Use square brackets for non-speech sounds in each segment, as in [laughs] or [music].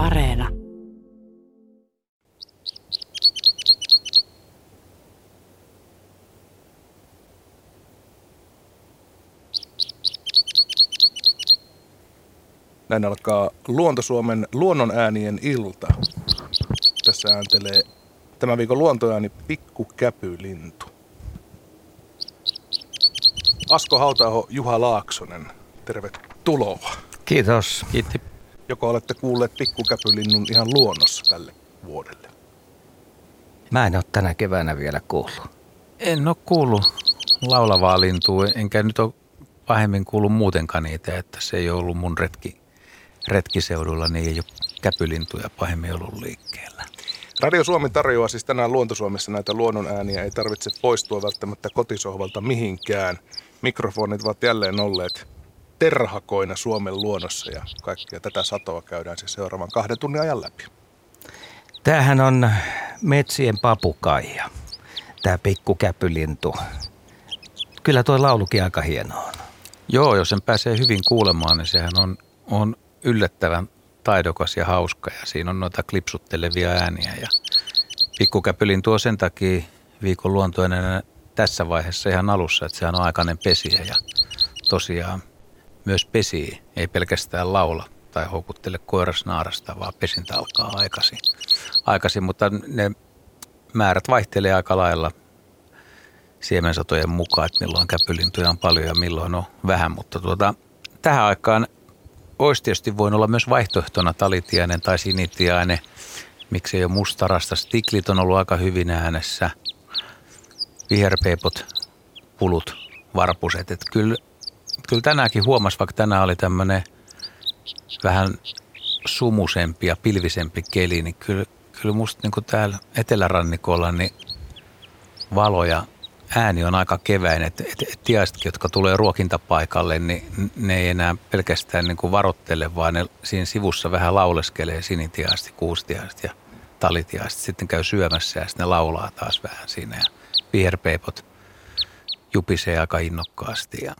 Areena. Näin alkaa Luontosuomen luonnon äänien ilta. Tässä ääntelee tämän viikon luontoääni Pikku Käpylintu. Asko Hautaho, Juha Laaksonen, tervetuloa. Kiitos. Kiitti. Joko olette kuulleet pikkukäpylinnun ihan luonnossa tälle vuodelle? Mä en ole tänä keväänä vielä kuullut. En ole kuullut laulavaa lintua, enkä nyt ole pahemmin kuullut muutenkaan niitä, että se ei ole ollut mun retki, retkiseudulla, niin ei ole käpylintuja pahemmin ollut liikkeellä. Radio Suomi tarjoaa siis tänään Luontosuomessa näitä luonnon ääniä. Ei tarvitse poistua välttämättä kotisohvalta mihinkään. Mikrofonit ovat jälleen olleet terhakoina Suomen luonnossa ja kaikkia tätä satoa käydään siis seuraavan kahden tunnin ajan läpi. Tämähän on metsien papukaija, tämä pikkukäpylintu. Kyllä tuo laulukin aika hieno on. Joo, jos sen pääsee hyvin kuulemaan, niin sehän on, on yllättävän taidokas ja hauska ja siinä on noita klipsuttelevia ääniä ja pikkukäpylin tuo sen takia viikon luontoinen tässä vaiheessa ihan alussa, että sehän on aikainen pesiä ja tosiaan myös pesii, ei pelkästään laula tai houkuttele koiras naarasta, vaan pesintä alkaa aikaisin. aikaisin mutta ne määrät vaihtelee aika lailla siemensatojen mukaan, että milloin käpylintuja on paljon ja milloin on vähän, mutta tuota, tähän aikaan olisi tietysti voinut olla myös vaihtoehtona talitiainen tai sinitiainen, miksi ei ole mustarasta. Stiklit on ollut aika hyvin äänessä, viherpeipot, pulut, varpuset. Että kyllä kyllä tänäänkin huomasi, vaikka tänään oli tämmöinen vähän sumusempi ja pilvisempi keli, niin kyllä, kyllä musta niin täällä etelärannikolla niin valo ja ääni on aika keväin. Että et, et tiaisetkin, jotka tulee ruokintapaikalle, niin ne ei enää pelkästään niin kuin varottele, vaan ne siinä sivussa vähän lauleskelee sinitiaisesti, kuustiaisesti ja talitiaisesti. Sitten käy syömässä ja sitten ne laulaa taas vähän siinä ja viherpeipot jupisee aika innokkaasti ja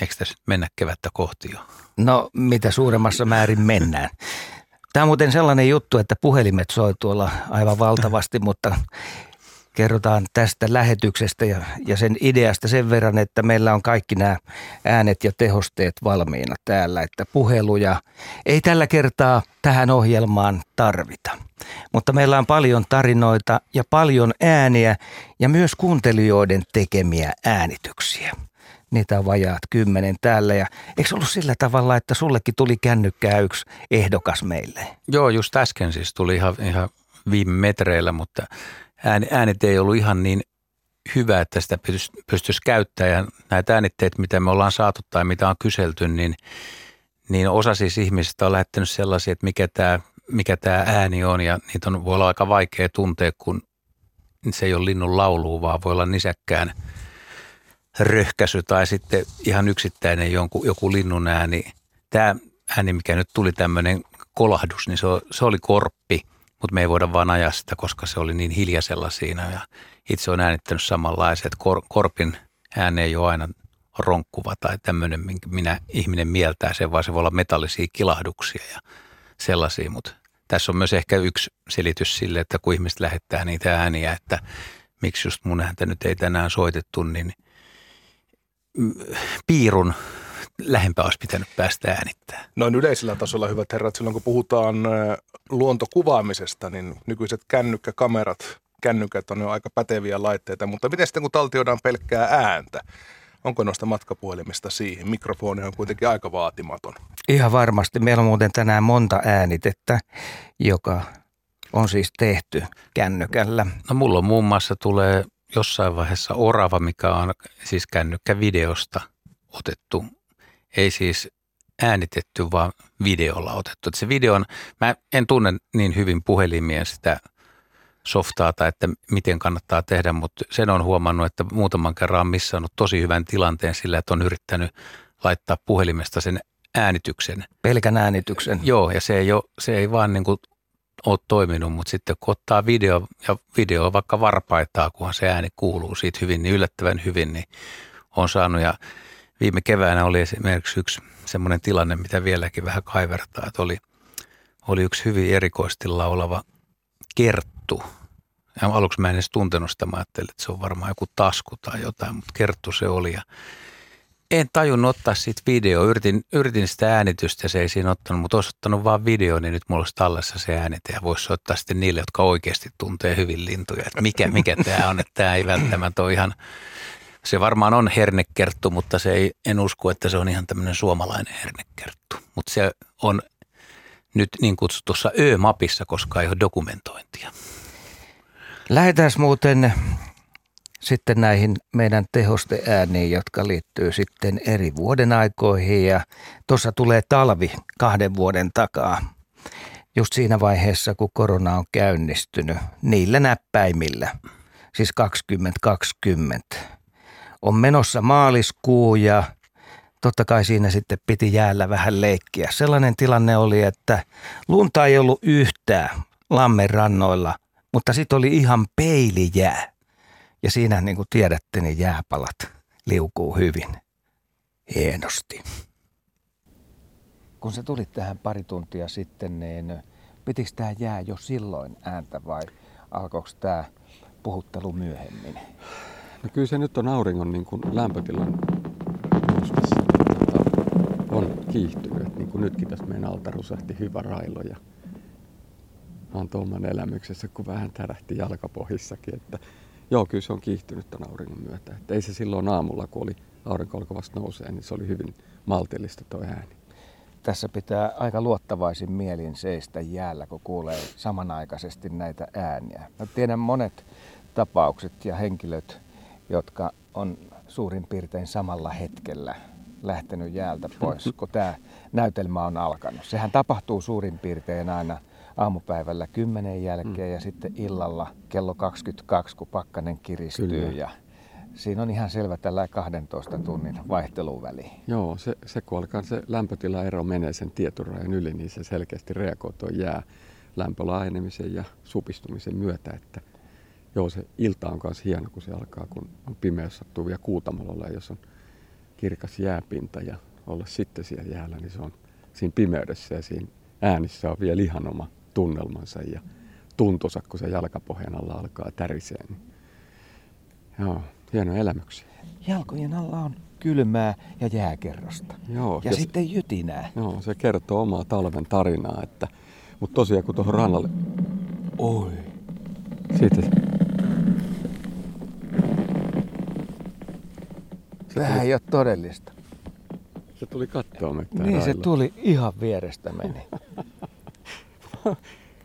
Eikö tässä mennä kevättä kohti jo? No, mitä suuremmassa määrin mennään. Tämä on muuten sellainen juttu, että puhelimet soi tuolla aivan valtavasti, mutta kerrotaan tästä lähetyksestä ja, ja sen ideasta sen verran, että meillä on kaikki nämä äänet ja tehosteet valmiina täällä, että puheluja ei tällä kertaa tähän ohjelmaan tarvita. Mutta meillä on paljon tarinoita ja paljon ääniä ja myös kuuntelijoiden tekemiä äänityksiä niitä vajaat kymmenen täällä. Ja eikö ollut sillä tavalla, että sullekin tuli kännykkää yksi ehdokas meille? Joo, just äsken siis tuli ihan, ihan viime metreillä, mutta äänet ei ollut ihan niin hyvä, että sitä pystyisi, pystyisi käyttämään. Ja näitä äänitteitä, mitä me ollaan saatu tai mitä on kyselty, niin, niin osa siis ihmisistä on lähettänyt sellaisia, että mikä tämä, mikä tämä ääni on. Ja niitä on, voi olla aika vaikea tuntea, kun se ei ole linnun laulu, vaan voi olla nisäkkään – röhkäsy tai sitten ihan yksittäinen jonkun, joku linnun ääni. Tämä ääni, mikä nyt tuli tämmöinen kolahdus, niin se, se oli korppi, mutta me ei voida vaan ajaa sitä, koska se oli niin hiljaisella siinä. Ja itse on äänittänyt samanlaiset, että kor, korpin ääni ei ole aina ronkkuva tai tämmöinen, minä ihminen mieltää sen, vaan se voi olla metallisia kilahduksia ja sellaisia, mutta tässä on myös ehkä yksi selitys sille, että kun ihmiset lähettää niitä ääniä, että miksi just mun ääntä nyt ei tänään soitettu, niin – piirun lähempää olisi pitänyt päästä äänittää? Noin yleisellä tasolla, hyvät herrat, silloin kun puhutaan luontokuvaamisesta, niin nykyiset kännykkäkamerat, kännykät on jo aika päteviä laitteita, mutta miten sitten kun taltioidaan pelkkää ääntä? Onko noista matkapuhelimista siihen? Mikrofoni on kuitenkin aika vaatimaton. Ihan varmasti. Meillä on muuten tänään monta äänitettä, joka on siis tehty kännykällä. No mulla on muun muassa tulee jossain vaiheessa orava, mikä on siis kännykkävideosta otettu, ei siis äänitetty, vaan videolla otettu. Että se video on, mä en tunne niin hyvin puhelimien sitä softaa tai että miten kannattaa tehdä, mutta sen on huomannut, että muutaman kerran on missannut tosi hyvän tilanteen sillä, että on yrittänyt laittaa puhelimesta sen äänityksen. Pelkän äänityksen. Joo, ja se ei, ole, se ei vaan niin kuin ole toiminut, mutta sitten kun ottaa video ja video vaikka varpaitaa, kunhan se ääni kuuluu siitä hyvin, niin yllättävän hyvin, niin on saanut. Ja viime keväänä oli esimerkiksi yksi semmoinen tilanne, mitä vieläkin vähän kaivertaa, että oli oli yksi hyvin erikoisesti laulava Kerttu. Ja aluksi mä en edes tuntenut sitä, mä ajattelin, että se on varmaan joku tasku tai jotain, mutta Kerttu se oli. Ja en tajunnut ottaa siitä video. Yritin, yritin sitä äänitystä se ei siinä ottanut, mutta olisi ottanut vaan video, niin nyt mulla olisi tallessa se äänite ja voisi soittaa sitten niille, jotka oikeasti tuntee hyvin lintuja. Että mikä, mikä tämä on, että tämä ei välttämättä ole ihan, se varmaan on hernekerttu, mutta se ei, en usko, että se on ihan tämmöinen suomalainen hernekerttu. Mutta se on nyt niin kutsutussa Ö-mapissa, koska ei ole dokumentointia. Lähdetään muuten sitten näihin meidän tehosteääniin, jotka liittyy sitten eri vuoden aikoihin ja tuossa tulee talvi kahden vuoden takaa. Just siinä vaiheessa, kun korona on käynnistynyt, niillä näppäimillä, siis 2020. On menossa maaliskuu ja totta kai siinä sitten piti jäällä vähän leikkiä. Sellainen tilanne oli, että lunta ei ollut yhtään lammen rannoilla, mutta sitten oli ihan peilijää. Ja siinä niin kuin tiedätte, niin jääpalat liukuu hyvin hienosti. Kun se tuli tähän pari tuntia sitten, niin pitikö tämä jää jo silloin ääntä vai alkoiko tämä puhuttelu myöhemmin? No kyllä se nyt on auringon niin kuin lämpötilan noustessa tota, on kiihtynyt. Niin kuin nytkin tässä meidän alta rusahti hyvä railo ja mä oon tuomman elämyksessä, kun vähän tärähti jalkapohjissakin, että Joo, kyllä se on kiihtynyt tämän auringon myötä. Että ei se silloin aamulla, kun oli aurinko alkoi vasta nousee, niin se oli hyvin maltillista tuo ääni. Tässä pitää aika luottavaisin mielin seistä jäällä, kun kuulee samanaikaisesti näitä ääniä. Mä tiedän monet tapaukset ja henkilöt, jotka on suurin piirtein samalla hetkellä lähtenyt jäältä pois, kun tämä näytelmä on alkanut. Sehän tapahtuu suurin piirtein aina – aamupäivällä 10 jälkeen mm. ja sitten illalla kello 22, kun pakkanen kiristyy. Kyllä. Ja siinä on ihan selvä tällä 12 tunnin vaihteluväli. Joo, se, se kun alkaa se lämpötilaero menee sen tieturajan yli, niin se selkeästi reagoi tuon jää lämpölaajenemisen ja supistumisen myötä, että joo, se ilta on myös hieno, kun se alkaa, kun on pimeys sattuu vielä kuutamalolla, jos on kirkas jääpinta ja olla sitten siellä jäällä, niin se on siinä pimeydessä ja siinä äänissä on vielä ihan oma tunnelmansa ja tuntonsa, kun se jalkapohjan alla alkaa tärisee. Niin, joo, hieno elämyksiä. Jalkojen alla on kylmää ja jääkerrosta. Joo, ja, ja sitten se, jytinää. Joo, se kertoo omaa talven tarinaa. Että, mutta tosiaan kun tuohon rannalle... Oi. Siitä... Sehän ei ole todellista. Se tuli kattoa Niin, railla. se tuli ihan vierestä meni. [laughs] [laughs]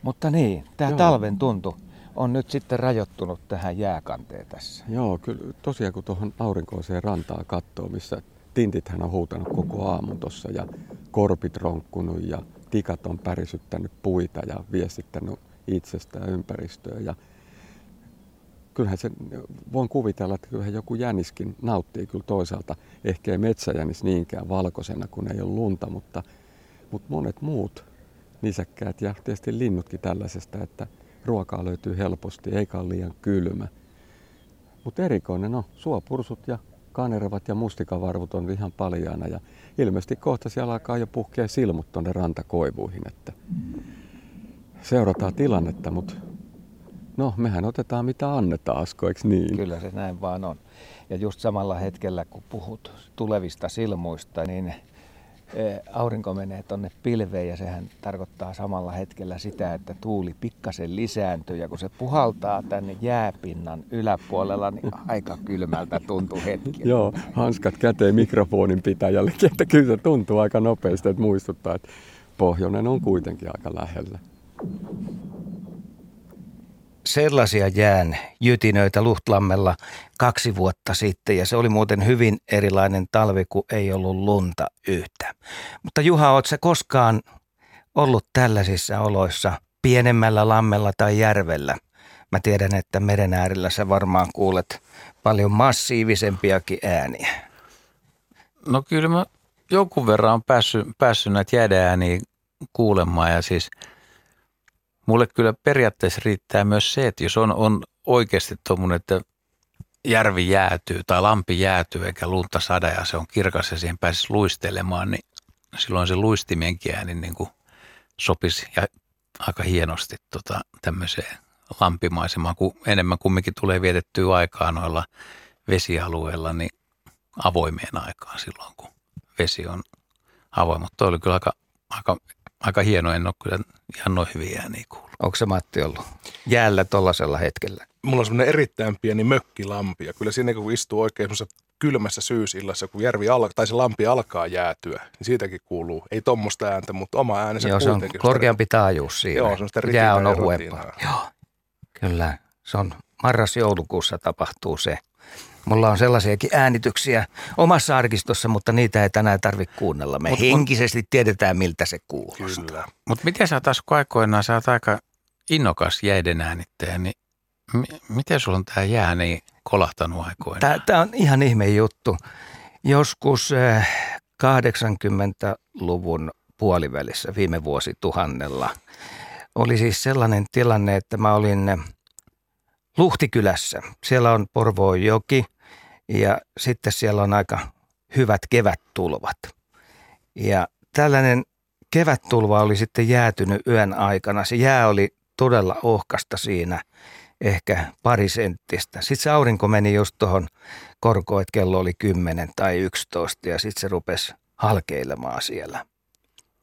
Mutta niin, tämä talven tuntu on nyt sitten rajoittunut tähän jääkanteen tässä. Joo, kyllä tosiaan kun tuohon aurinkoiseen rantaan katsoo, missä tintithän on huutanut koko aamun tuossa ja korpit ronkkunut ja tikat on pärisyttänyt puita ja viestittänyt itsestään ympäristöä. Ja kyllähän se, voin kuvitella, että kyllähän joku jäniskin nauttii kyllä toisaalta. Ehkä ei metsäjänis niinkään valkoisena, kun ei ole lunta, mutta, mutta monet muut nisäkkäät ja tietysti linnutkin tällaisesta, että ruokaa löytyy helposti eikä ole liian kylmä. Mutta erikoinen on, suopursut ja kanervat ja mustikavarvut on ihan paljaana ja ilmeisesti kohta siellä alkaa jo puhkea silmut tuonne rantakoivuihin, että seurataan tilannetta, mutta no mehän otetaan mitä annetaan, Asko, eikö niin? Kyllä se näin vaan on. Ja just samalla hetkellä, kun puhut tulevista silmuista, niin aurinko menee tuonne pilveen ja sehän tarkoittaa samalla hetkellä sitä, että tuuli pikkasen lisääntyy ja kun se puhaltaa tänne jääpinnan yläpuolella, niin aika kylmältä tuntuu hetki. Joo, hanskat käteen mikrofonin pitäjällekin, että kyllä se tuntuu aika nopeasti, että muistuttaa, että pohjoinen on kuitenkin aika lähellä sellaisia jään jytinöitä Luhtlammella kaksi vuotta sitten ja se oli muuten hyvin erilainen talvi, kun ei ollut lunta yhtä. Mutta Juha, oot se koskaan ollut tällaisissa oloissa pienemmällä lammella tai järvellä? Mä tiedän, että meren äärellä sä varmaan kuulet paljon massiivisempiakin ääniä. No kyllä mä jonkun verran on päässyt, päässyt näitä jäädääniä kuulemaan ja siis – Mulle kyllä periaatteessa riittää myös se, että jos on, on oikeasti tuommoinen, että järvi jäätyy tai lampi jäätyy eikä lunta sada ja se on kirkas ja siihen pääsisi luistelemaan, niin silloin se luistimienkin ääni niin kuin sopisi ja aika hienosti tota, tämmöiseen lampimaisemaan, kun enemmän kumminkin tulee vietettyä aikaa noilla vesialueilla, niin avoimeen aikaan silloin, kun vesi on avoin. Mutta oli kyllä aika, aika, aika hieno, en ole kyllä ihan noin hyviä ääniä kuullut. Onko se Matti ollut jäällä tuollaisella hetkellä? Mulla on semmoinen erittäin pieni mökkilampi ja kyllä siinä kun istuu oikein kylmässä syysillassa, kun järvi al- tai se lampi alkaa jäätyä, niin siitäkin kuuluu, ei tuommoista ääntä, mutta oma äänensä Joo, se on korkeampi taajuus siinä. Joo, semmoista Jää on ohuempaa. Joo, kyllä. Se on marras-joulukuussa tapahtuu se. Mulla on sellaisiakin äänityksiä omassa arkistossa, mutta niitä ei tänään tarvitse kuunnella. Me mut, henkisesti tiedetään, miltä se kuulostaa. Mutta miten sä taas aikoinaan, sä oot aika innokas jäiden äänittäjä, niin m- miten sulla on tämä jää niin kolahtanut aikoinaan? Tämä on ihan ihme juttu. Joskus 80-luvun eh, puolivälissä viime vuosituhannella oli siis sellainen tilanne, että mä olin eh, Luhtikylässä. Siellä on Porvoon joki ja sitten siellä on aika hyvät kevättulvat. Ja tällainen kevättulva oli sitten jäätynyt yön aikana. Se jää oli todella ohkasta siinä, ehkä pari senttistä. Sitten se aurinko meni just tuohon korkoon, että kello oli 10 tai 11 ja sitten se rupesi halkeilemaan siellä.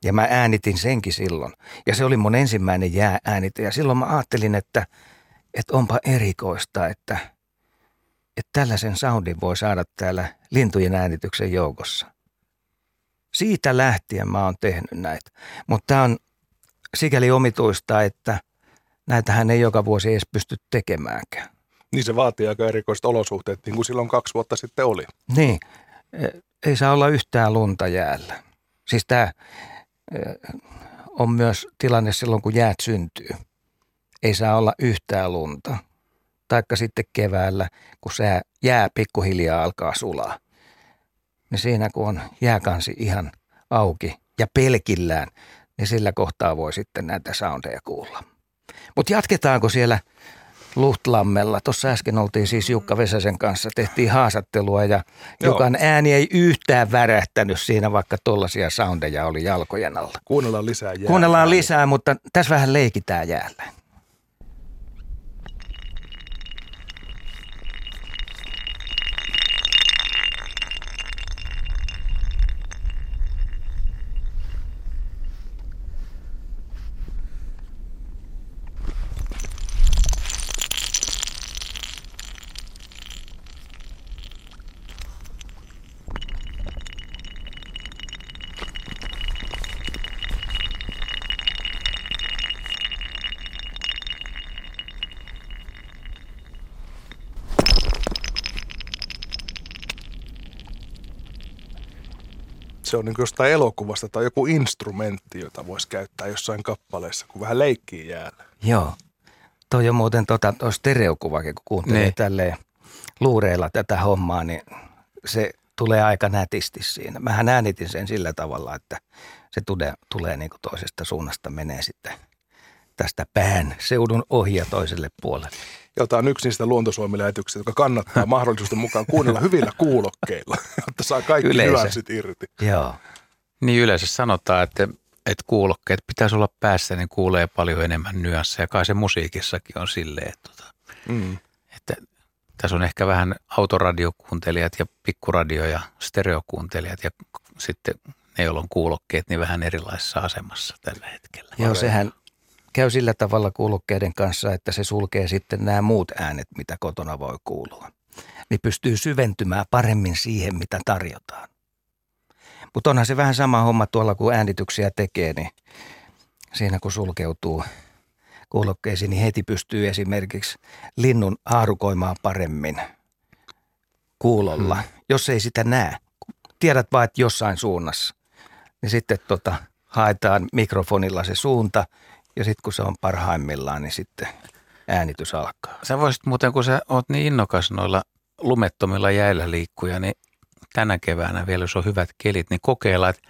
Ja mä äänitin senkin silloin. Ja se oli mun ensimmäinen jäääänite. Ja silloin mä ajattelin, että, että onpa erikoista, että, että tällaisen soundin voi saada täällä lintujen äänityksen joukossa. Siitä lähtien mä oon tehnyt näitä. Mutta tämä on sikäli omituista, että – näitähän ei joka vuosi edes pysty tekemäänkään. Niin se vaatii aika erikoiset olosuhteet, niin kuin silloin kaksi vuotta sitten oli. Niin, e, ei saa olla yhtään lunta jäällä. Siis tämä e, on myös tilanne silloin, kun jäät syntyy. Ei saa olla yhtään lunta. Taikka sitten keväällä, kun se jää pikkuhiljaa alkaa sulaa. Niin siinä, kun on jääkansi ihan auki ja pelkillään, niin sillä kohtaa voi sitten näitä soundeja kuulla. Mutta jatketaanko siellä Luhtlammella? Tuossa äsken oltiin siis Jukka Vesäsen kanssa, tehtiin haastattelua ja Joo. Jukan ääni ei yhtään värähtänyt siinä, vaikka tollaisia soundeja oli jalkojen alla. Kuunnellaan lisää jäällä. Kuunnellaan lisää, mutta tässä vähän leikitään jäällä. Se on niin jostain elokuvasta tai joku instrumentti, jota voisi käyttää jossain kappaleessa, kun vähän leikkii jäällä. Joo. Toi on muuten tota, stereokuvakin, kun kuuntelee ne. Niin. tälleen luureilla tätä hommaa, niin se tulee aika nätisti siinä. Mähän äänitin sen sillä tavalla, että se tulee, tulee niin kuin toisesta suunnasta, menee sitten tästä pään seudun ohi ja toiselle puolelle jota on yksi niistä luontosuomilähetyksistä, joka kannattaa [laughs] mahdollisuuden mukaan kuunnella hyvillä kuulokkeilla, [laughs] jotta saa kaikki Yleisö. nyanssit irti. Joo. Niin yleensä sanotaan, että, että kuulokkeet pitäisi olla päässä, niin kuulee paljon enemmän nyansseja. Kai se musiikissakin on silleen, että, tota, mm. että tässä on ehkä vähän autoradiokuuntelijat ja pikkuradio ja stereokuuntelijat ja sitten ne, joilla on kuulokkeet, niin vähän erilaisessa asemassa tällä hetkellä. Joo, sehän käy sillä tavalla kuulokkeiden kanssa, että se sulkee sitten nämä muut äänet, mitä kotona voi kuulua. Niin pystyy syventymään paremmin siihen, mitä tarjotaan. Mutta onhan se vähän sama homma tuolla, kun äänityksiä tekee, niin siinä kun sulkeutuu kuulokkeisiin, niin heti pystyy esimerkiksi linnun haarukoimaan paremmin kuulolla, hmm. jos ei sitä näe. Tiedät vaan, että jossain suunnassa, niin sitten tota, haetaan mikrofonilla se suunta ja sitten kun se on parhaimmillaan, niin sitten äänitys alkaa. Sä voisit muuten, kun sä oot niin innokas noilla lumettomilla jäillä liikkuja, niin tänä keväänä vielä, jos on hyvät kelit, niin kokeilla, että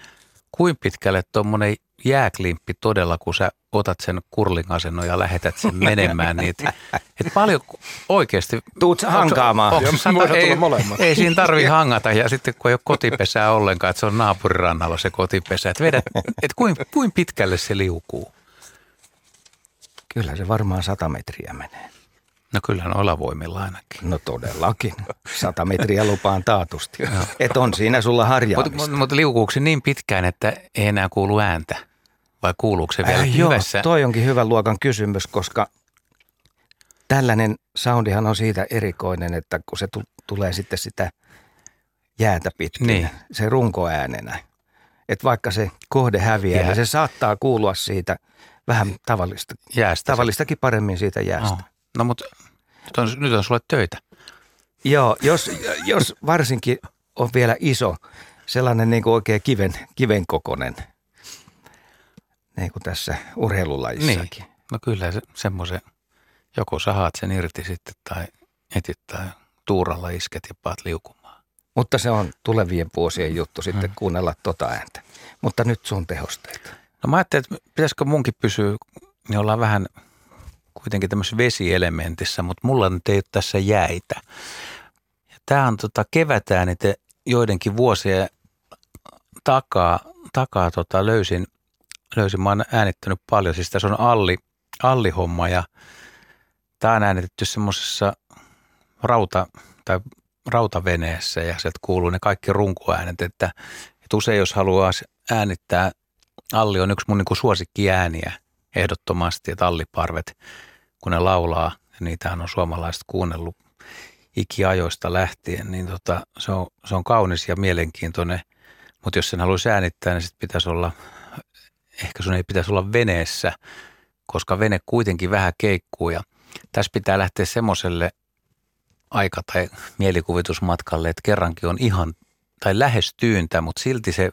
kuin pitkälle tuommoinen jääklimppi todella, kun sä otat sen kurlingasennon ja lähetät sen [laughs] menemään, niin että et paljon oikeasti... Tuut sä hankaamaan. Onko, Joo, sata, ei, molemmat. ei siinä tarvi [laughs] hangata ja sitten kun ei ole kotipesää ollenkaan, että se on naapurirannalla se kotipesä, että vedät, et kuin, kuin pitkälle se liukuu. Kyllä se varmaan sata metriä menee. No kyllä noilla voimilla ainakin. No todellakin. Sata metriä lupaan taatusti. Et on siinä sulla Mutta harjaamista. mut, mut liukuuko se niin pitkään, että ei enää kuulu ääntä? Vai kuuluuko se vielä Äh, joo, hyvässä? toi onkin hyvän luokan kysymys, koska tällainen soundihan on siitä erikoinen, että kun se tu- tulee sitten sitä jäätä pitkin, Niin. se runkoäänenä. Että vaikka se kohde häviää, Jää. niin se saattaa kuulua siitä vähän tavallista, Jäästä. tavallistakin paremmin siitä jäästä. Oh. No mutta nyt on, nyt on sulle töitä. Joo, jos, jos varsinkin on vielä iso, sellainen niin kuin oikein kiven, kiven kokonen, niin kuin tässä urheilulajissakin. No kyllä se, semmoisen, joko sahaat sen irti sitten tai etit tai tuuralla isket ja paat liukumaan. Mutta se on tulevien vuosien juttu sitten kuunnella tota ääntä. Mutta nyt sun tehosteita. No mä ajattelin, että pitäisikö munkin pysyä, niin ollaan vähän kuitenkin tämmöisessä vesielementissä, mutta mulla nyt ei ole tässä jäitä. Ja tää on tota kevätäänit joidenkin vuosien takaa, takaa tota löysin, löysin, mä oon äänittänyt paljon, siis tässä on Alli, Alli-homma ja tää on äänitetty semmoisessa rauta, tai rautaveneessä ja sieltä kuuluu ne kaikki runkoäänet, että, että usein jos haluaa äänittää Alli on yksi mun niin suosikkiääniä ehdottomasti, että Alliparvet, kun ne laulaa, niitähän on suomalaiset kuunnellut ikiajoista lähtien, niin tota, se, on, se on kaunis ja mielenkiintoinen, mutta jos sen haluaisi äänittää, niin sitten pitäisi olla, ehkä sun ei pitäisi olla veneessä, koska vene kuitenkin vähän keikkuu ja tässä pitää lähteä semmoiselle aika- tai mielikuvitusmatkalle, että kerrankin on ihan tai lähes tyyntä, mutta silti se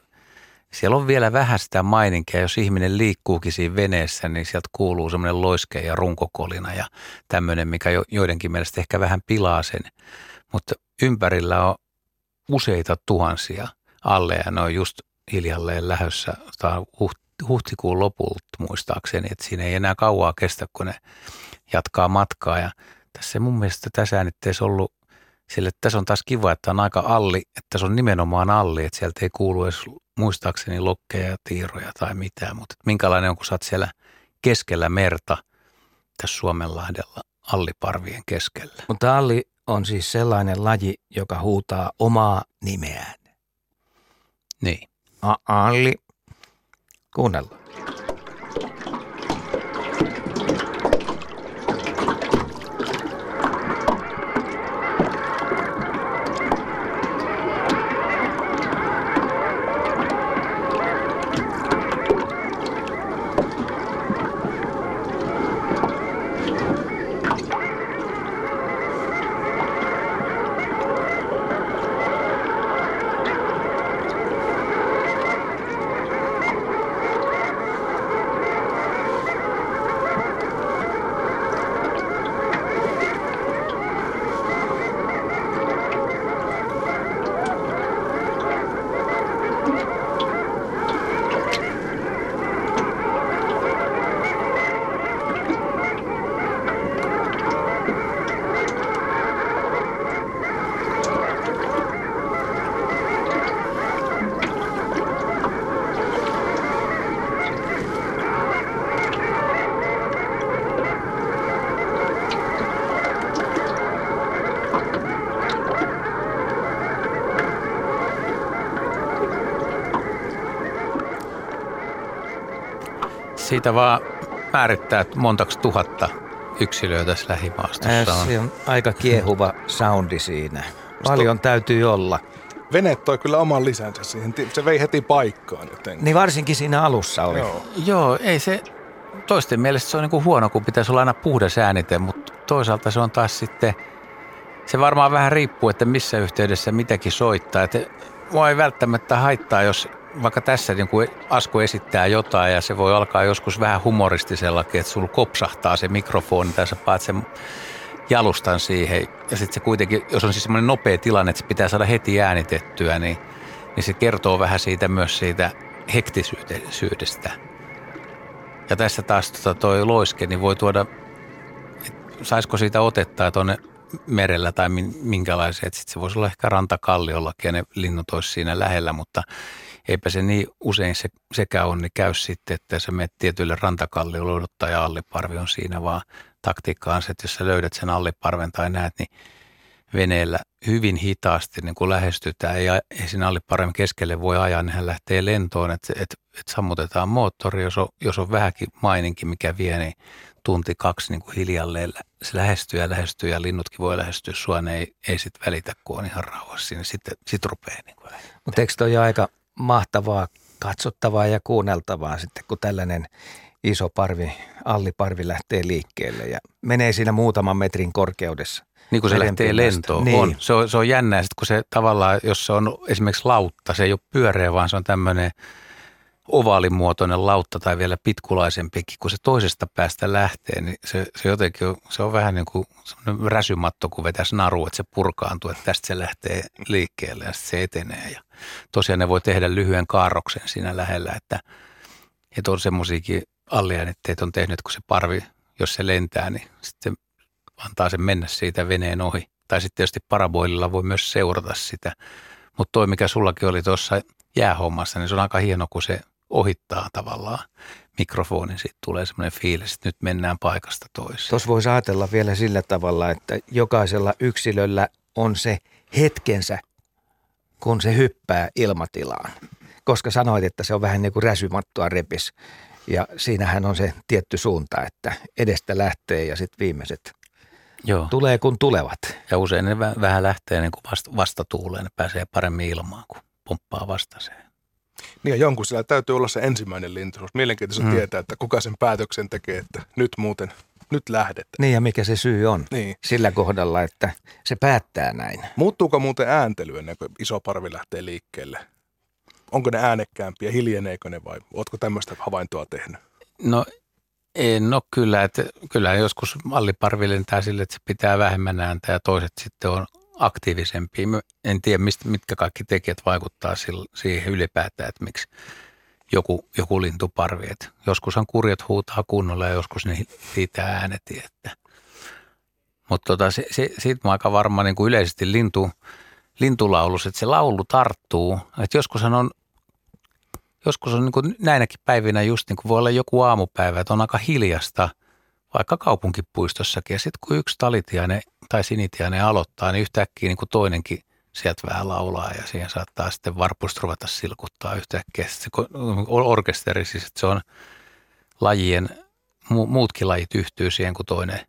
siellä on vielä vähän sitä maininkia. Jos ihminen liikkuukin siinä veneessä, niin sieltä kuuluu semmoinen loiske ja runkokolina ja tämmöinen, mikä jo, joidenkin mielestä ehkä vähän pilaa sen. Mutta ympärillä on useita tuhansia alle ja ne on just hiljalleen lähössä huhtikuun lopulta muistaakseni, että siinä ei enää kauaa kestä, kun ne jatkaa matkaa. Ja tässä mun mielestä tässä äänitteessä ollut sille, että tässä on taas kiva, että on aika alli, että tässä on nimenomaan alli, että sieltä ei kuulu edes muistaakseni lokkeja ja tiiroja tai mitään, mutta minkälainen on, kun sä oot siellä keskellä merta tässä Suomenlahdella alliparvien keskellä. Mutta Alli on siis sellainen laji, joka huutaa omaa nimeään. Niin. A- Alli. Kuunnellaan. Siitä vaan määrittää, että montaks tuhatta yksilöä tässä lähimaastossa Äh, on. se on aika kiehuva soundi siinä. Paljon täytyy olla. Vene toi kyllä oman lisänsä siihen. Se vei heti paikkaan jotenkin. Niin varsinkin siinä alussa oli. Joo. Joo, ei se, toisten mielestä se on niin kuin huono, kun pitäisi olla aina puhdas äänite, mutta toisaalta se on taas sitten, se varmaan vähän riippuu, että missä yhteydessä mitäkin soittaa. Että mua ei välttämättä haittaa, jos vaikka tässä niin kuin Asko esittää jotain ja se voi alkaa joskus vähän humoristisellakin, että sulla kopsahtaa se mikrofoni tai sä paat sen jalustan siihen. Ja sitten se kuitenkin, jos on siis semmoinen nopea tilanne, että se pitää saada heti äänitettyä, niin, niin se kertoo vähän siitä myös siitä hektisyydestä. Ja tässä taas tota toi loiske, niin voi tuoda, saisiko siitä otetta tuonne merellä tai minkälaisia, sitten se voisi olla ehkä rantakalliollakin ja ne linnut olisi siinä lähellä, mutta eipä se niin usein se, sekä on, niin käy sitten, että sä menet tietylle rantakalliolle odottaa ja alliparvi on siinä, vaan taktiikka on se, että jos sä löydät sen alliparven tai näet, niin veneellä hyvin hitaasti niin kun lähestytään. Ja ei siinä alliparven keskelle voi ajaa, niin hän lähtee lentoon, että, että, että sammutetaan moottori, jos on, jos on vähänkin maininkin, mikä vie, niin tunti kaksi niin kuin hiljalleen se lähestyy ja lähestyy ja linnutkin voi lähestyä sua, ne ei, ei sitten välitä, kun on ihan rauhassa sitten sit rupeaa niin Mutta eikö toi aika mahtavaa katsottavaa ja kuunneltavaa sitten, kun tällainen iso parvi, alliparvi lähtee liikkeelle ja menee siinä muutaman metrin korkeudessa. Niin kuin se lähtee lentoon. Niin. On. Se, on, se on jännää, kun se tavallaan, jos se on esimerkiksi lautta, se ei ole pyöreä, vaan se on tämmöinen ovaalimuotoinen lautta tai vielä pitkulaisempikin, kun se toisesta päästä lähtee, niin se, se jotenkin on, se on vähän niin kuin räsymatto, kun vetäisi naru, että se purkaantuu, että tästä se lähtee liikkeelle ja se etenee. Ja tosiaan ne voi tehdä lyhyen kaarroksen siinä lähellä, että, että on semmoisiakin alliäänitteet on tehnyt, kun se parvi, jos se lentää, niin sitten antaa sen mennä siitä veneen ohi. Tai sitten tietysti paraboililla voi myös seurata sitä. Mutta toi, mikä sullakin oli tuossa jäähommassa, niin se on aika hieno, kun se ohittaa tavallaan mikrofonin, sitten tulee semmoinen fiilis, että nyt mennään paikasta toiseen. Tuossa voisi ajatella vielä sillä tavalla, että jokaisella yksilöllä on se hetkensä, kun se hyppää ilmatilaan. Koska sanoit, että se on vähän niin kuin räsymattoa repis. Ja siinähän on se tietty suunta, että edestä lähtee ja sitten viimeiset Joo. tulee kun tulevat. Ja usein ne vähän lähtee niin kuin vasta, vastatuuleen, ne pääsee paremmin ilmaan, kun pomppaa vastaseen. Niin ja jonkun sillä täytyy olla se ensimmäinen lintu. Mielenkiintoista mm. tietää, että kuka sen päätöksen tekee, että nyt muuten, nyt lähdet. Niin ja mikä se syy on niin. sillä kohdalla, että se päättää näin. Muuttuuko muuten ääntely ennen kuin iso parvi lähtee liikkeelle? Onko ne äänekkäämpiä, hiljeneekö ne vai ootko tämmöistä havaintoa tehnyt? No en ole kyllä, että kyllä joskus malliparvi lentää sille, että se pitää vähemmän ääntä ja toiset sitten on aktiivisempia. En tiedä, mistä, mitkä kaikki tekijät vaikuttaa siihen ylipäätään, että miksi joku, joku lintu parvi. Että joskushan kurjat huutaa kunnolla ja joskus ne liitää ääneti. Että. Mutta tota, se, se, siitä mä aika varma niin kuin yleisesti lintu, lintulaulus, että se laulu tarttuu. Että joskushan on, joskus on niin kuin näinäkin päivinä just niin kuin voi olla joku aamupäivä, että on aika hiljasta – vaikka kaupunkipuistossakin. Ja sitten kun yksi talitiainen tai sinitiainen aloittaa, niin yhtäkkiä niin kuin toinenkin sieltä vähän laulaa ja siihen saattaa sitten varpusta ruveta silkuttaa yhtäkkiä. Sitten se orkesteri, siis että se on lajien, muutkin lajit yhtyy siihen, kun toinen,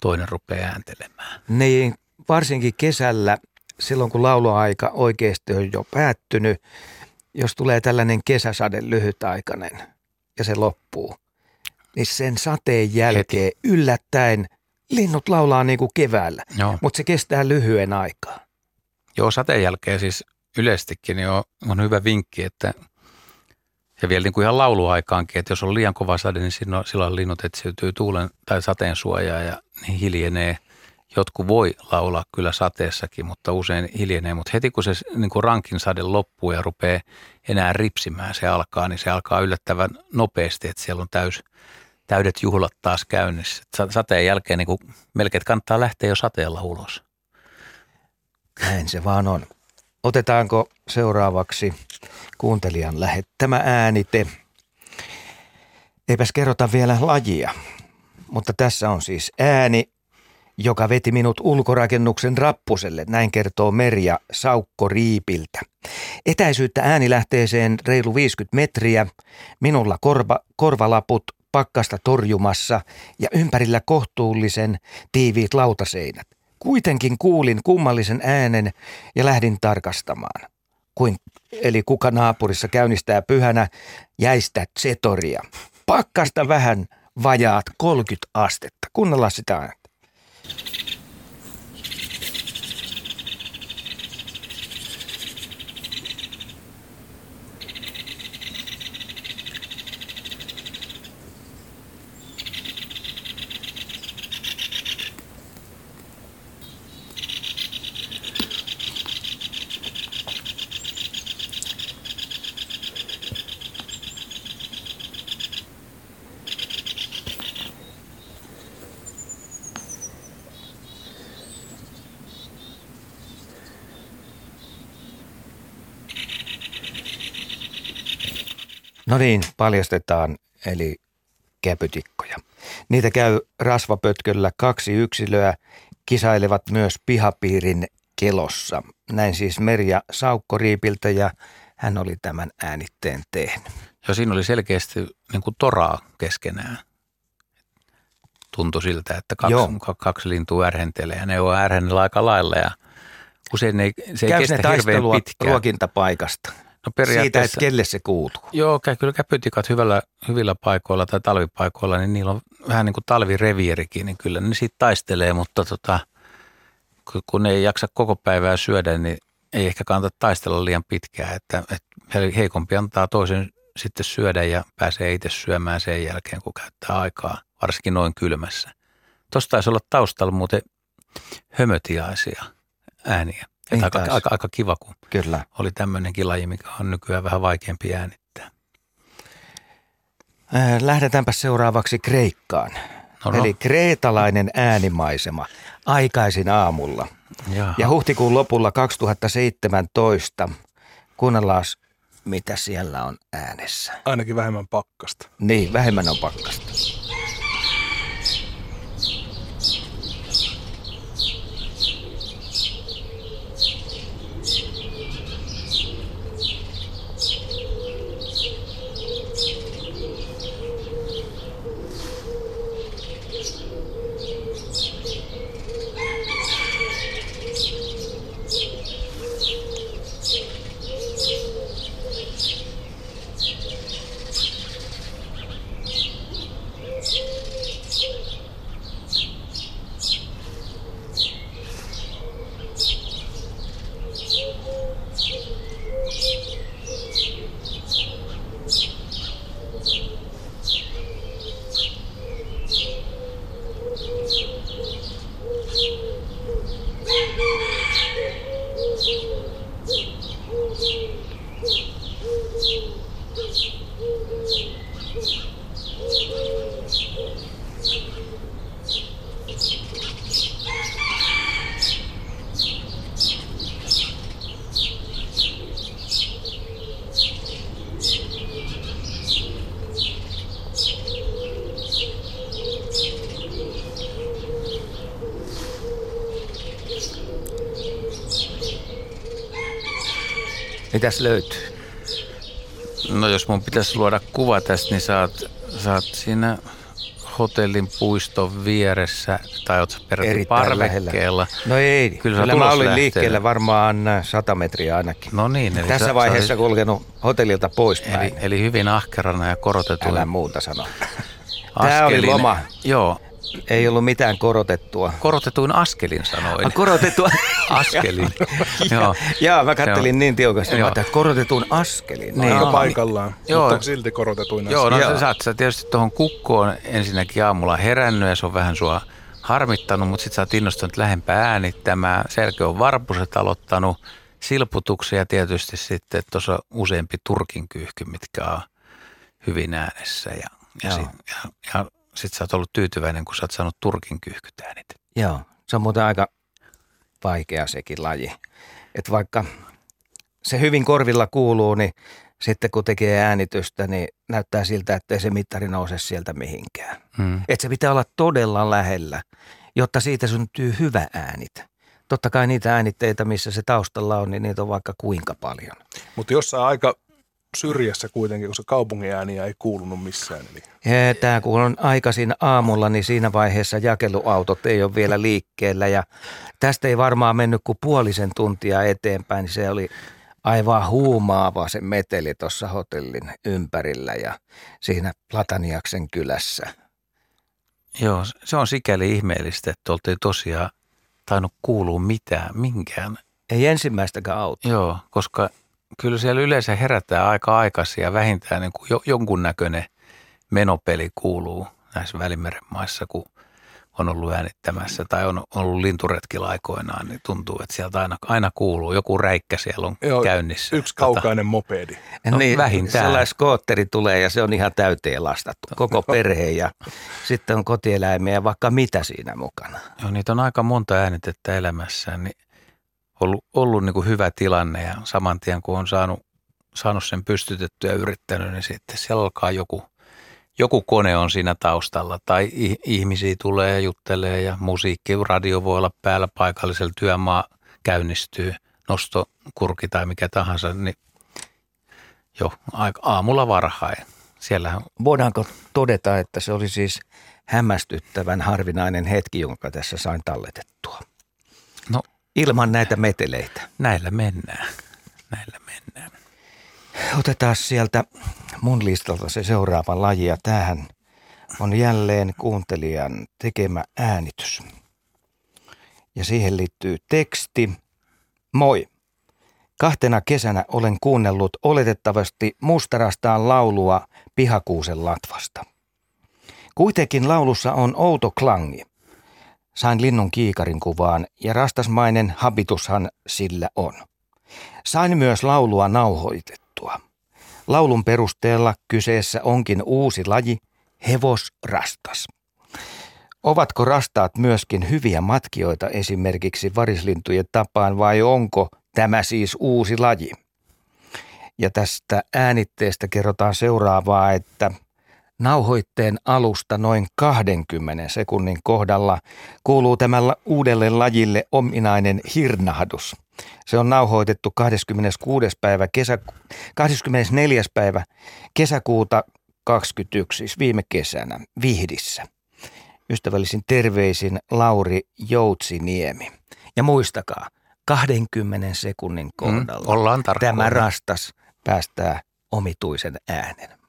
toinen rupeaa ääntelemään. Niin, varsinkin kesällä, silloin kun lauluaika oikeasti on jo päättynyt, jos tulee tällainen kesäsade lyhytaikainen ja se loppuu, niin sen sateen jälkeen Heti. yllättäen linnut laulaa niin kuin keväällä, mutta se kestää lyhyen aikaa. Joo, sateen jälkeen siis yleistikin niin on, on hyvä vinkki, että ja vielä niin kuin ihan lauluaikaankin, että jos on liian kova sade, niin silloin, silloin linnut etsiytyy tuulen tai sateen suojaa ja niin hiljenee. Jotkut voi laulaa kyllä sateessakin, mutta usein hiljenee. Mutta heti kun se niin kuin rankin sade loppuu ja rupeaa enää ripsimään, se alkaa, niin se alkaa yllättävän nopeasti, että siellä on täys, täydet juhlat taas käynnissä. Sateen jälkeen niin kuin melkein kannattaa lähteä jo sateella ulos. Näin se vaan on. Otetaanko seuraavaksi kuuntelijan lähettämä äänite? Eipäs kerrota vielä lajia, mutta tässä on siis ääni, joka veti minut ulkorakennuksen rappuselle, näin kertoo Merja Saukko Riipiltä. Etäisyyttä äänilähteeseen reilu 50 metriä, minulla korva, korvalaput pakkasta torjumassa ja ympärillä kohtuullisen tiiviit lautaseinät. Kuitenkin kuulin kummallisen äänen ja lähdin tarkastamaan. Kuin, eli kuka naapurissa käynnistää pyhänä jäistä zetoria. Pakkasta vähän vajaat 30 astetta. Kuunnellaan sitä paljastetaan, eli käpytikkoja. Niitä käy rasvapötköllä kaksi yksilöä, kisailevat myös pihapiirin kelossa. Näin siis Merja Saukkoriipiltä ja hän oli tämän äänitteen tehnyt. Ja siinä oli selkeästi niin kuin toraa keskenään. Tuntui siltä, että kaksi, Joo. kaksi lintua ärhentelee ja ne on ärhennellä aika lailla ja usein ei, se ei Käy kestä ne hirveän pitkään. ruokintapaikasta. No Siitä, että kelle se kuuluu. Joo, kyllä käpytikat hyvällä, hyvillä paikoilla tai talvipaikoilla, niin niillä on vähän niin kuin talvirevierikin, niin kyllä ne siitä taistelee, mutta tota, kun- ne ei jaksa koko päivää syödä, niin ei ehkä kannata taistella liian pitkään, että, että he- heikompi antaa toisen sitten syödä ja pääsee itse syömään sen jälkeen, kun käyttää aikaa, varsinkin noin kylmässä. Tuossa taisi olla taustalla muuten hömötiaisia ääniä. Niin Että aika, aika, aika kiva, kun Kyllä. oli tämmöinenkin laji, mikä on nykyään vähän vaikeampi äänittää. Äh, Lähdetäänpä seuraavaksi Kreikkaan. No, no. Eli kreetalainen äänimaisema aikaisin aamulla. Jaha. Ja huhtikuun lopulla 2017 kuunnellaan, mitä siellä on äänessä. Ainakin vähemmän pakkasta. Niin, vähemmän on pakkasta. Mitäs löytyy? No jos mun pitäisi luoda kuva tästä, niin sä oot, sä oot siinä hotellin puiston vieressä, tai oot peräti Erittäin parvekkeella. No ei, Kyllä kyllä, mä olin liikkeellä varmaan äh, 100 metriä ainakin. No niin, eli Tässä sä- vaiheessa sä kulkenut hotellilta poispäin. Eli, eli hyvin ahkerana ja korotetuin Älä muuta sano. [laughs] Tää oli loma. Joo, Ei ollut mitään korotettua. korotetuin askelin sanoin. Korotettua. [laughs] Askelin. [laughs] Joo. Jaa, mä kattelin Joo. niin tiukasti, Joo. että korotetun askelin. Niin. Aika Joo. paikallaan, Joo. mutta silti korotetuin Joo, no Joo. sä, sä, oot sä tietysti tuohon kukkoon ensinnäkin aamulla herännyt ja se on vähän sua harmittanut, mutta sit sä oot innostunut lähempää äänittämään. Selkeä on varpuset aloittanut, silputuksia tietysti sitten tuossa useampi turkin kyyhky, mitkä on hyvin äänessä. Ja, ja, sit, ja, ja sit sä oot ollut tyytyväinen, kun sä oot saanut turkin kyyhkyt äänitettyä. Joo, se on muuten aika vaikea sekin laji. Että vaikka se hyvin korvilla kuuluu, niin sitten kun tekee äänitystä, niin näyttää siltä, että ei se mittari nouse sieltä mihinkään. Hmm. Että se pitää olla todella lähellä, jotta siitä syntyy hyvä äänit. Totta kai niitä äänitteitä, missä se taustalla on, niin niitä on vaikka kuinka paljon. Mutta jossain aika syrjässä kuitenkin, koska kaupungin ääniä ei kuulunut missään. Eli Tämä kun on aikaisin aamulla, niin siinä vaiheessa jakeluautot ei ole vielä liikkeellä ja tästä ei varmaan mennyt kuin puolisen tuntia eteenpäin. niin Se oli aivan huumaava se meteli tuossa hotellin ympärillä ja siinä Plataniaksen kylässä. Joo, se on sikäli ihmeellistä, että oltiin tosiaan tainnut kuulua mitään, minkään Ei ensimmäistäkään auto. Joo, koska kyllä siellä yleensä herätään aika aikaisin ja vähintään niin kuin jo, jonkunnäköinen menopeli kuuluu näissä Välimeren maissa, kun on ollut äänittämässä tai on ollut linturetkillä aikoinaan, niin tuntuu, että sieltä aina, aina kuuluu. Joku räikkä siellä on Joo, käynnissä. yksi kaukainen mopedi. No, vähintään. Niin, Sellainen skootteri tulee ja se on ihan täyteen lastattu. Koko perhe ja sitten on kotieläimiä ja vaikka mitä siinä mukana. Joo, niitä on aika monta äänitettä elämässään, niin ollut, ollut niin kuin hyvä tilanne ja saman tien kun on saanut saanut sen pystytettyä ja yrittänyt, niin sitten siellä alkaa joku, joku kone on siinä taustalla tai ihmisiä tulee ja juttelee ja musiikki, radio voi olla päällä paikallisella työmaa käynnistyy, nostokurki tai mikä tahansa, niin jo aamulla varhain. Siellä Voidaanko todeta, että se oli siis hämmästyttävän harvinainen hetki, jonka tässä sain talletettua? No, Ilman näitä meteleitä. Näillä mennään. Näillä mennään. Otetaan sieltä mun listalta se seuraava laji ja tähän on jälleen kuuntelijan tekemä äänitys. Ja siihen liittyy teksti. Moi. Kahtena kesänä olen kuunnellut oletettavasti mustarastaan laulua pihakuusen latvasta. Kuitenkin laulussa on outo klangi. Sain linnun kiikarin kuvaan ja rastasmainen habitushan sillä on. Sain myös laulua nauhoitettua. Laulun perusteella kyseessä onkin uusi laji, hevosrastas. Ovatko rastaat myöskin hyviä matkijoita esimerkiksi varislintujen tapaan vai onko tämä siis uusi laji? Ja tästä äänitteestä kerrotaan seuraavaa, että nauhoitteen alusta noin 20 sekunnin kohdalla kuuluu tämä uudelle lajille ominainen hirnahdus. Se on nauhoitettu 26. päivä kesä, 24. päivä kesäkuuta 21, siis viime kesänä, Vihdissä. Ystävällisin terveisin Lauri Joutsiniemi. Ja muistakaa, 20 sekunnin mm, kohdalla mm, ollaan tämä rastas päästää omituisen äänen.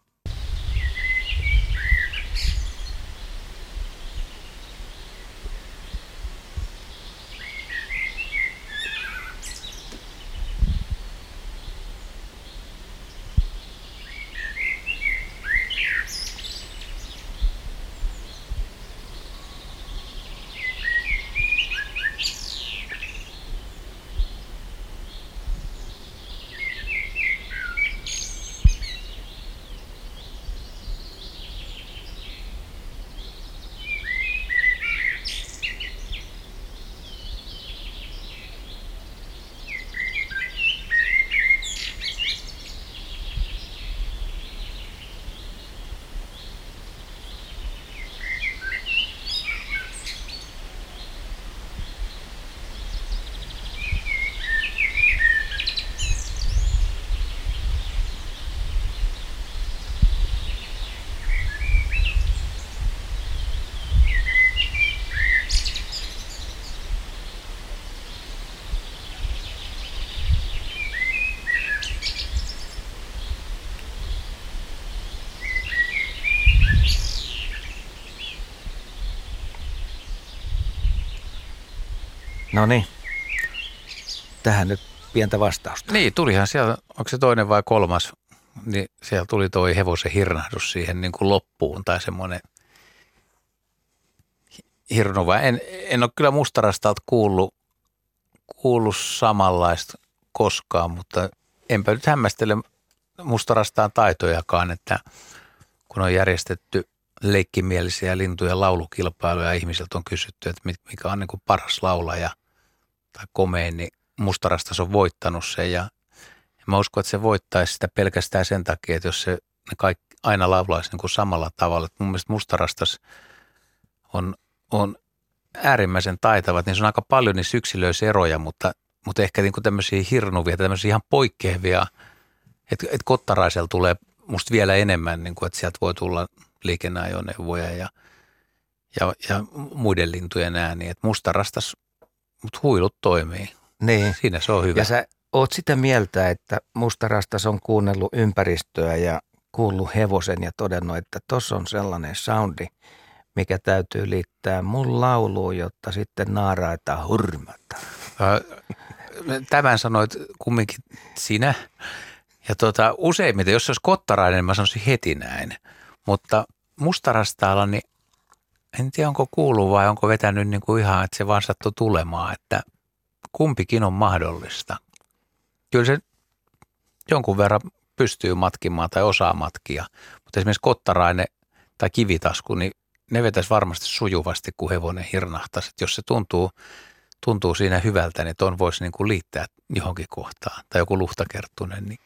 No niin. Tähän nyt pientä vastausta. Niin, tulihan siellä, onko se toinen vai kolmas, niin siellä tuli toi hevosen hirnahdus siihen niin kuin loppuun tai semmoinen hirnuva. En, en ole kyllä mustarastalta kuullut, kuullut samanlaista koskaan, mutta enpä nyt hämmästele mustarastaan taitojakaan, että kun on järjestetty leikkimielisiä lintujen laulukilpailuja ihmisiltä on kysytty, että mikä on niin kuin paras laulaja – tai komein, niin mustarastas on voittanut sen ja, mä uskon, että se voittaisi sitä pelkästään sen takia, että jos se ne kaikki aina laulaisi niin kuin samalla tavalla. Että mun mielestä mustarastas on, on äärimmäisen taitavat, niin se on aika paljon niissä yksilöissä eroja, mutta, mutta ehkä niin kuin tämmöisiä hirnuvia, tämmöisiä ihan poikkeavia, että, että kottaraisella tulee musta vielä enemmän, niin kuin, että sieltä voi tulla liikenneajoneuvoja ja, ja, ja muiden lintujen ääniä. Että mustarastas mutta huilut toimii. Niin. Siinä se on hyvä. Ja sä oot sitä mieltä, että mustarastas on kuunnellut ympäristöä ja kuullut hevosen ja todennut, että tuossa on sellainen soundi, mikä täytyy liittää mun lauluun, jotta sitten naaraita hurmata. Tämän sanoit kumminkin sinä. Ja tota, useimmiten, jos se olisi kottarainen, niin mä sanoisin heti näin. Mutta mustarastaalla, niin en tiedä onko kuullut vai onko vetänyt niin kuin ihan, että se vaan sattui tulemaan, että kumpikin on mahdollista. Kyllä se jonkun verran pystyy matkimaan tai osaa matkia, mutta esimerkiksi kottarainen tai kivitasku, niin ne vetäisi varmasti sujuvasti, kun hevonen hirnahtaisi. Että jos se tuntuu, tuntuu siinä hyvältä, niin ton voisi niin kuin liittää johonkin kohtaan. Tai joku luhtakerttunen, niin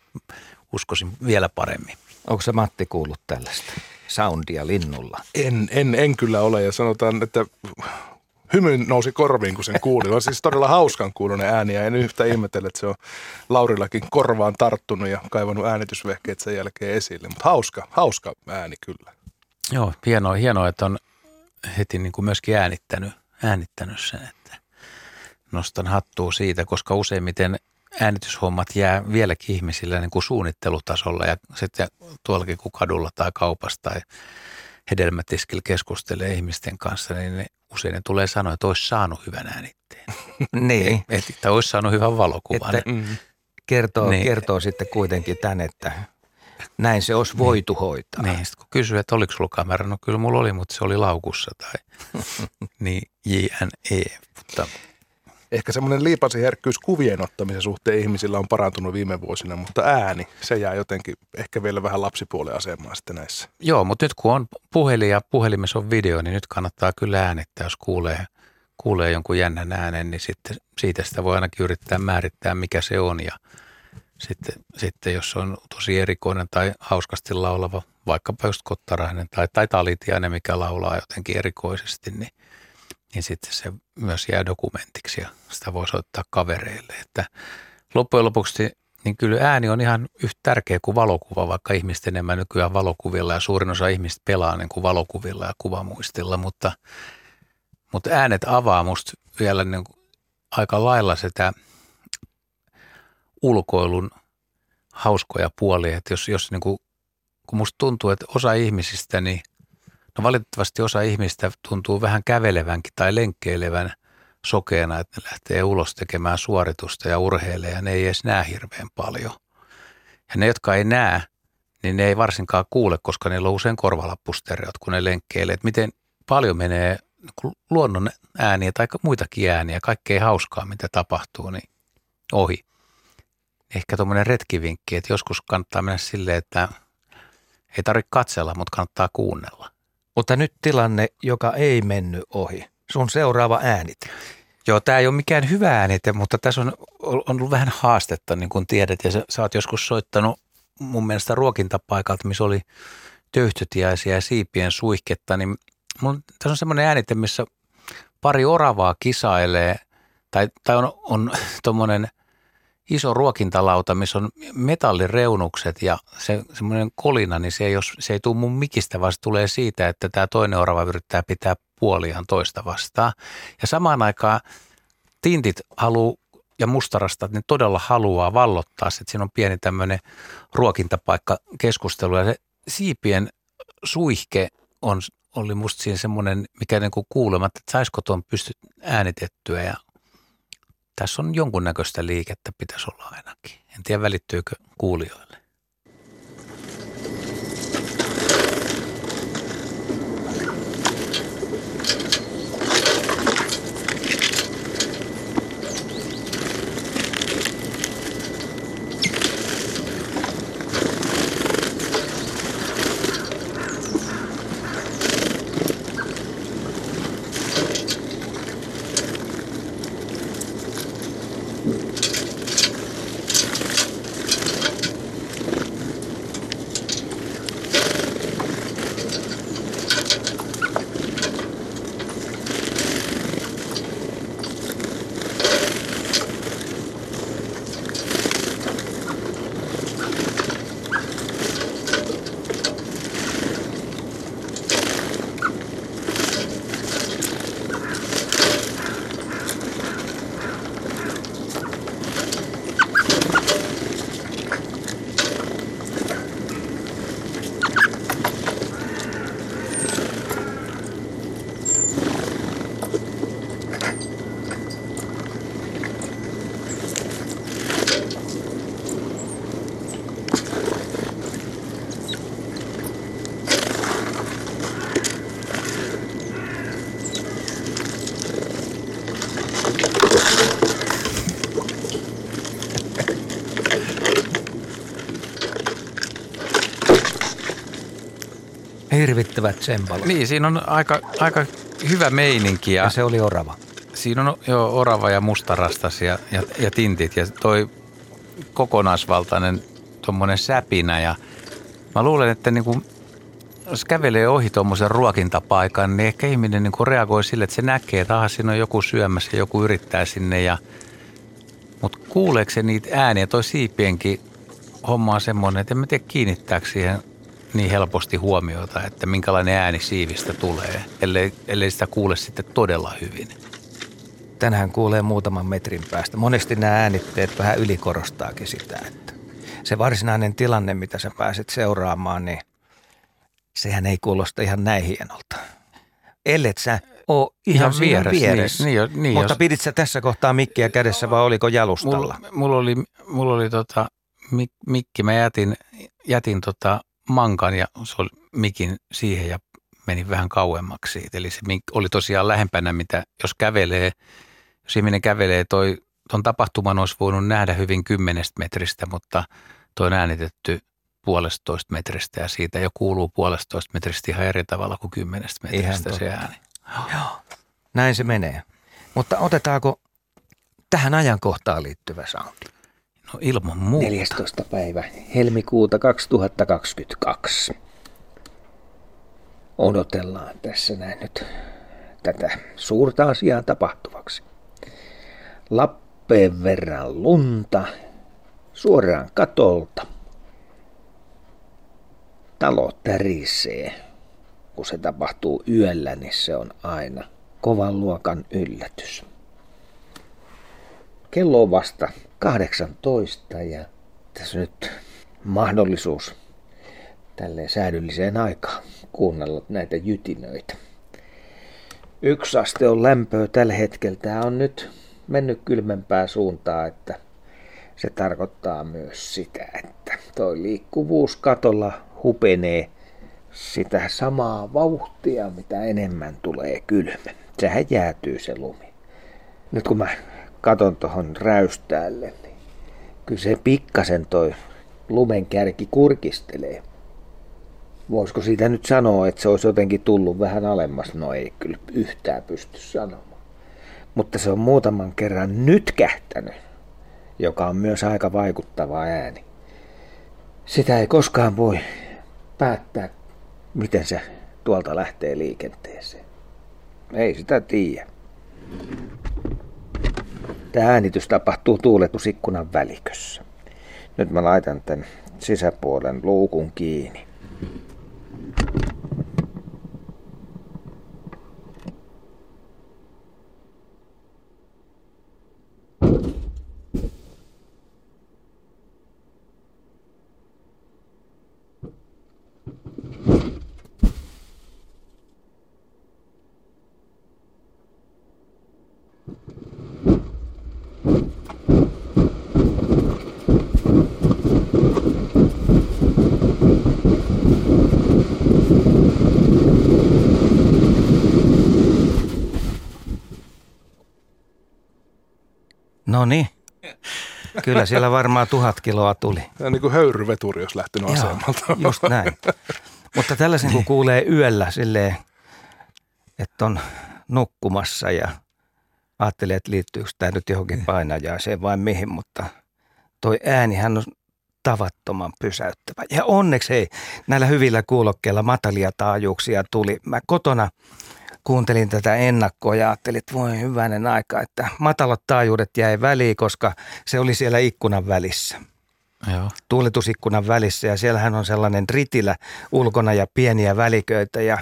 uskoisin vielä paremmin. Onko se Matti kuullut tällaista soundia linnulla? En, en, en kyllä ole ja sanotaan, että hymyn nousi korviin, kun sen kuulin. On siis todella hauskan kuulunen ääni ja en yhtä ihmetellä, että se on Laurillakin korvaan tarttunut ja kaivannut äänitysvehkeet sen jälkeen esille. Mutta hauska, hauska ääni kyllä. Joo, hienoa, hienoa että on heti niin kuin myöskin äänittänyt, äänittänyt sen, että nostan hattua siitä, koska useimmiten äänityshommat jää vieläkin ihmisillä niin kuin suunnittelutasolla ja sitten tuollakin kun kadulla tai kaupassa tai hedelmätiskillä keskustelee ihmisten kanssa, niin ne, usein ne tulee sanoa, että olisi saanut hyvän äänitteen. [laughs] niin. Et, että olisi saanut hyvän valokuvan. Että mm. kertoo, niin. kertoo sitten kuitenkin tämän, että näin se olisi niin. voitu hoitaa. Niin, sitten kun kysyy, että oliko sulla kamera, no kyllä mulla oli, mutta se oli laukussa tai [laughs] niin JNE. Mutta Ehkä semmoinen liipasiherkkyys kuvien ottamisen suhteen ihmisillä on parantunut viime vuosina, mutta ääni, se jää jotenkin ehkä vielä vähän lapsipuolen asemaan sitten näissä. Joo, mutta nyt kun on puhelin ja puhelimessa on video, niin nyt kannattaa kyllä äänittää, jos kuulee, kuulee jonkun jännän äänen, niin sitten siitä sitä voi ainakin yrittää määrittää, mikä se on. Ja sitten, sitten jos on tosi erikoinen tai hauskasti laulava, vaikkapa just Kottarainen tai, tai Talitiainen, mikä laulaa jotenkin erikoisesti, niin – niin sitten se myös jää dokumentiksi ja sitä voi soittaa kavereille. Että loppujen lopuksi niin kyllä ääni on ihan yhtä tärkeä kuin valokuva, vaikka ihmiset enemmän nykyään valokuvilla ja suurin osa ihmistä pelaa niin kuin valokuvilla ja kuvamuistilla, mutta, mutta äänet avaa musta vielä niin kuin aika lailla sitä ulkoilun hauskoja puolia, että jos, jos niin kuin, kun musta tuntuu, että osa ihmisistä niin – No valitettavasti osa ihmistä tuntuu vähän kävelevänkin tai lenkkeilevän sokeena, että ne lähtee ulos tekemään suoritusta ja urheilee ja ne ei edes näe hirveän paljon. Ja ne, jotka ei näe, niin ne ei varsinkaan kuule, koska niillä on usein korvalappustereot, kun ne lenkkeilee. Että miten paljon menee luonnon ääniä tai muitakin ääniä, kaikkea hauskaa, mitä tapahtuu, niin ohi. Ehkä tuommoinen retkivinkki, että joskus kannattaa mennä silleen, että ei tarvitse katsella, mutta kannattaa kuunnella. Mutta nyt tilanne, joka ei mennyt ohi. Sun seuraava äänit. Joo, tämä ei ole mikään hyvä äänite, mutta tässä on, on ollut vähän haastetta, niin kuin tiedät. Ja sä, sä oot joskus soittanut mun mielestä ruokintapaikalta, missä oli töyhtötiäisiä ja siipien suihketta. Niin mun, tässä on semmoinen äänite, missä pari oravaa kisailee, tai, tai on, on [laughs] tuommoinen – iso ruokintalauta, missä on metallireunukset ja se semmoinen kolina, niin se ei, jos, se ei tule mun mikistä, vaan se tulee siitä, että tämä toinen orava yrittää pitää puoliaan toista vastaan. Ja samaan aikaan tintit haluu ja mustarastat, ne todella haluaa vallottaa, että siinä on pieni tämmöinen ruokintapaikka keskustelu ja se siipien suihke on, oli musta siinä semmoinen, mikä niin kuulematta, että saisiko tuon pysty äänitettyä ja tässä on jonkunnäköistä liikettä pitäisi olla ainakin. En tiedä välittyykö kuulijoille. Hirvittävät tsempalo. Niin, siinä on aika, aika hyvä meininki. Ja, ja se oli orava. Siinä on jo orava ja mustarastas ja, ja, ja tintit ja toi kokonaisvaltainen tuommoinen säpinä ja mä luulen, että niin kuin, jos kävelee ohi tuommoisen ruokintapaikan, niin ehkä ihminen niin kuin reagoi sille, että se näkee, että aha, siinä on joku syömässä ja joku yrittää sinne ja mutta kuuleeko se niitä ääniä? Toi siipienkin homma on semmoinen, että en mä tiedä kiinnittääkö siihen niin helposti huomiota, että minkälainen ääni siivistä tulee, ellei, ellei sitä kuule sitten todella hyvin. Tänään kuulee muutaman metrin päästä. Monesti nämä äänitteet vähän ylikorostaakin sitä, että se varsinainen tilanne, mitä sä pääset seuraamaan, niin sehän ei kuulosta ihan näin hienolta. Ellet sä oo ihan, ihan vieressä. vieressä. Niin, niin, niin, Mutta jos... pidit sä tässä kohtaa mikkiä kädessä vai oliko jalustalla? Mulla, mulla oli, mulla oli tota, mik, mikki, mä jätin, jätin tota mankan ja se oli mikin siihen ja meni vähän kauemmaksi siitä. Eli se oli tosiaan lähempänä, mitä jos kävelee, jos ihminen kävelee, toi, ton tapahtuman olisi voinut nähdä hyvin kymmenestä metristä, mutta toi on äänitetty puolestoista metristä ja siitä jo kuuluu puolestoista metristä ihan eri tavalla kuin kymmenestä metristä ihan se ääni. Joo, näin se menee. Mutta otetaanko tähän ajankohtaan liittyvä soundi? Ilman muuta. 14. päivä helmikuuta 2022. Odotellaan tässä näin nyt tätä suurta asiaa tapahtuvaksi. Lappeen verran lunta suoraan katolta. Talo tärisee. Kun se tapahtuu yöllä, niin se on aina kovan luokan yllätys. Kello on vasta 18 ja tässä nyt mahdollisuus tälleen säädylliseen aikaan kuunnella näitä jytinöitä. Yksi aste on lämpöä tällä hetkellä. Tämä on nyt mennyt kylmempää suuntaa, että se tarkoittaa myös sitä, että toi liikkuvuus katolla hupenee sitä samaa vauhtia, mitä enemmän tulee kylmä. Sehän jäätyy se lumi. Nyt kun mä katon tuohon räystäälle, niin kyllä se pikkasen toi lumen kärki kurkistelee. Voisiko siitä nyt sanoa, että se olisi jotenkin tullut vähän alemmas? No ei kyllä yhtään pysty sanomaan. Mutta se on muutaman kerran nyt kähtänyt, joka on myös aika vaikuttava ääni. Sitä ei koskaan voi päättää, miten se tuolta lähtee liikenteeseen. Ei sitä tiedä. Tämä äänitys tapahtuu tuuletusikkunan välikössä. Nyt mä laitan tämän sisäpuolen luukun kiinni. No niin. Kyllä siellä varmaan tuhat kiloa tuli. Ja niin kuin höyryveturi, jos lähtenyt Joo, asemalta. just näin. Mutta tällaisen kun kuulee yöllä silleen, että on nukkumassa ja ajattelee, että liittyykö tämä nyt johonkin painajaiseen vai mihin, mutta toi äänihän on tavattoman pysäyttävä. Ja onneksi hei, näillä hyvillä kuulokkeilla matalia taajuuksia tuli. Mä kotona kuuntelin tätä ennakkoa ja ajattelin, että voi hyvänen aika, että matalat taajuudet jäi väliin, koska se oli siellä ikkunan välissä. Joo. Tuuletusikkunan välissä ja siellähän on sellainen ritilä ulkona ja pieniä väliköitä ja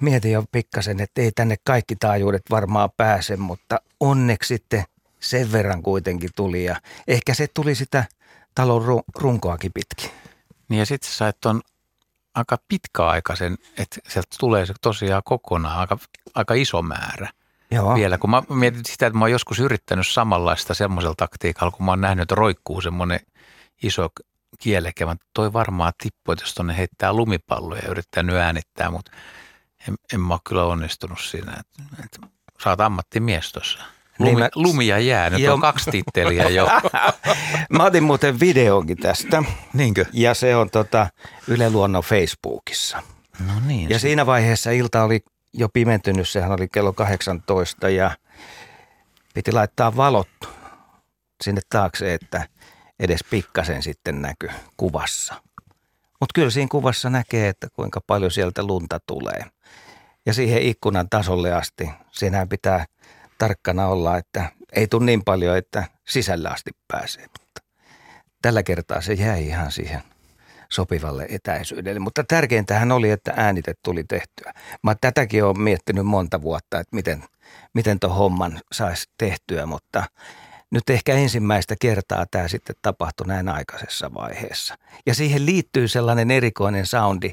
mietin jo pikkasen, että ei tänne kaikki taajuudet varmaan pääse, mutta onneksi sitten sen verran kuitenkin tuli ja ehkä se tuli sitä talon runkoakin pitkin. Niin ja sitten sä sait ton aika pitkäaikaisen, että sieltä tulee se tosiaan kokonaan aika, aika iso määrä. Joo. Vielä, kun mä mietin sitä, että mä oon joskus yrittänyt samanlaista semmoisella taktiikalla, kun mä oon nähnyt, että roikkuu semmoinen iso kielekevä. Toi varmaan tippuu, että jos tuonne heittää lumipalloja ja yrittää äänittää, mutta en, en mä ole kyllä onnistunut siinä. Että, että sä oot ammattimies tuossa. Lumi, niin mä, lumia jää, nyt on kaksi titteliä jo. [laughs] mä otin muuten videonkin tästä. Niinkö? Ja se on tota Yle Luonnon Facebookissa. No niin. Ja se. siinä vaiheessa ilta oli jo pimentynyt, sehän oli kello 18 ja piti laittaa valot sinne taakse, että edes pikkasen sitten näky kuvassa. Mutta kyllä siinä kuvassa näkee, että kuinka paljon sieltä lunta tulee. Ja siihen ikkunan tasolle asti, siinähän pitää tarkkana olla, että ei tule niin paljon, että sisällä asti pääsee. Mutta tällä kertaa se jäi ihan siihen sopivalle etäisyydelle. Mutta tärkeintähän oli, että äänite tuli tehtyä. Mä tätäkin olen miettinyt monta vuotta, että miten, miten tuon homman saisi tehtyä, mutta nyt ehkä ensimmäistä kertaa tämä sitten tapahtui näin aikaisessa vaiheessa. Ja siihen liittyy sellainen erikoinen soundi,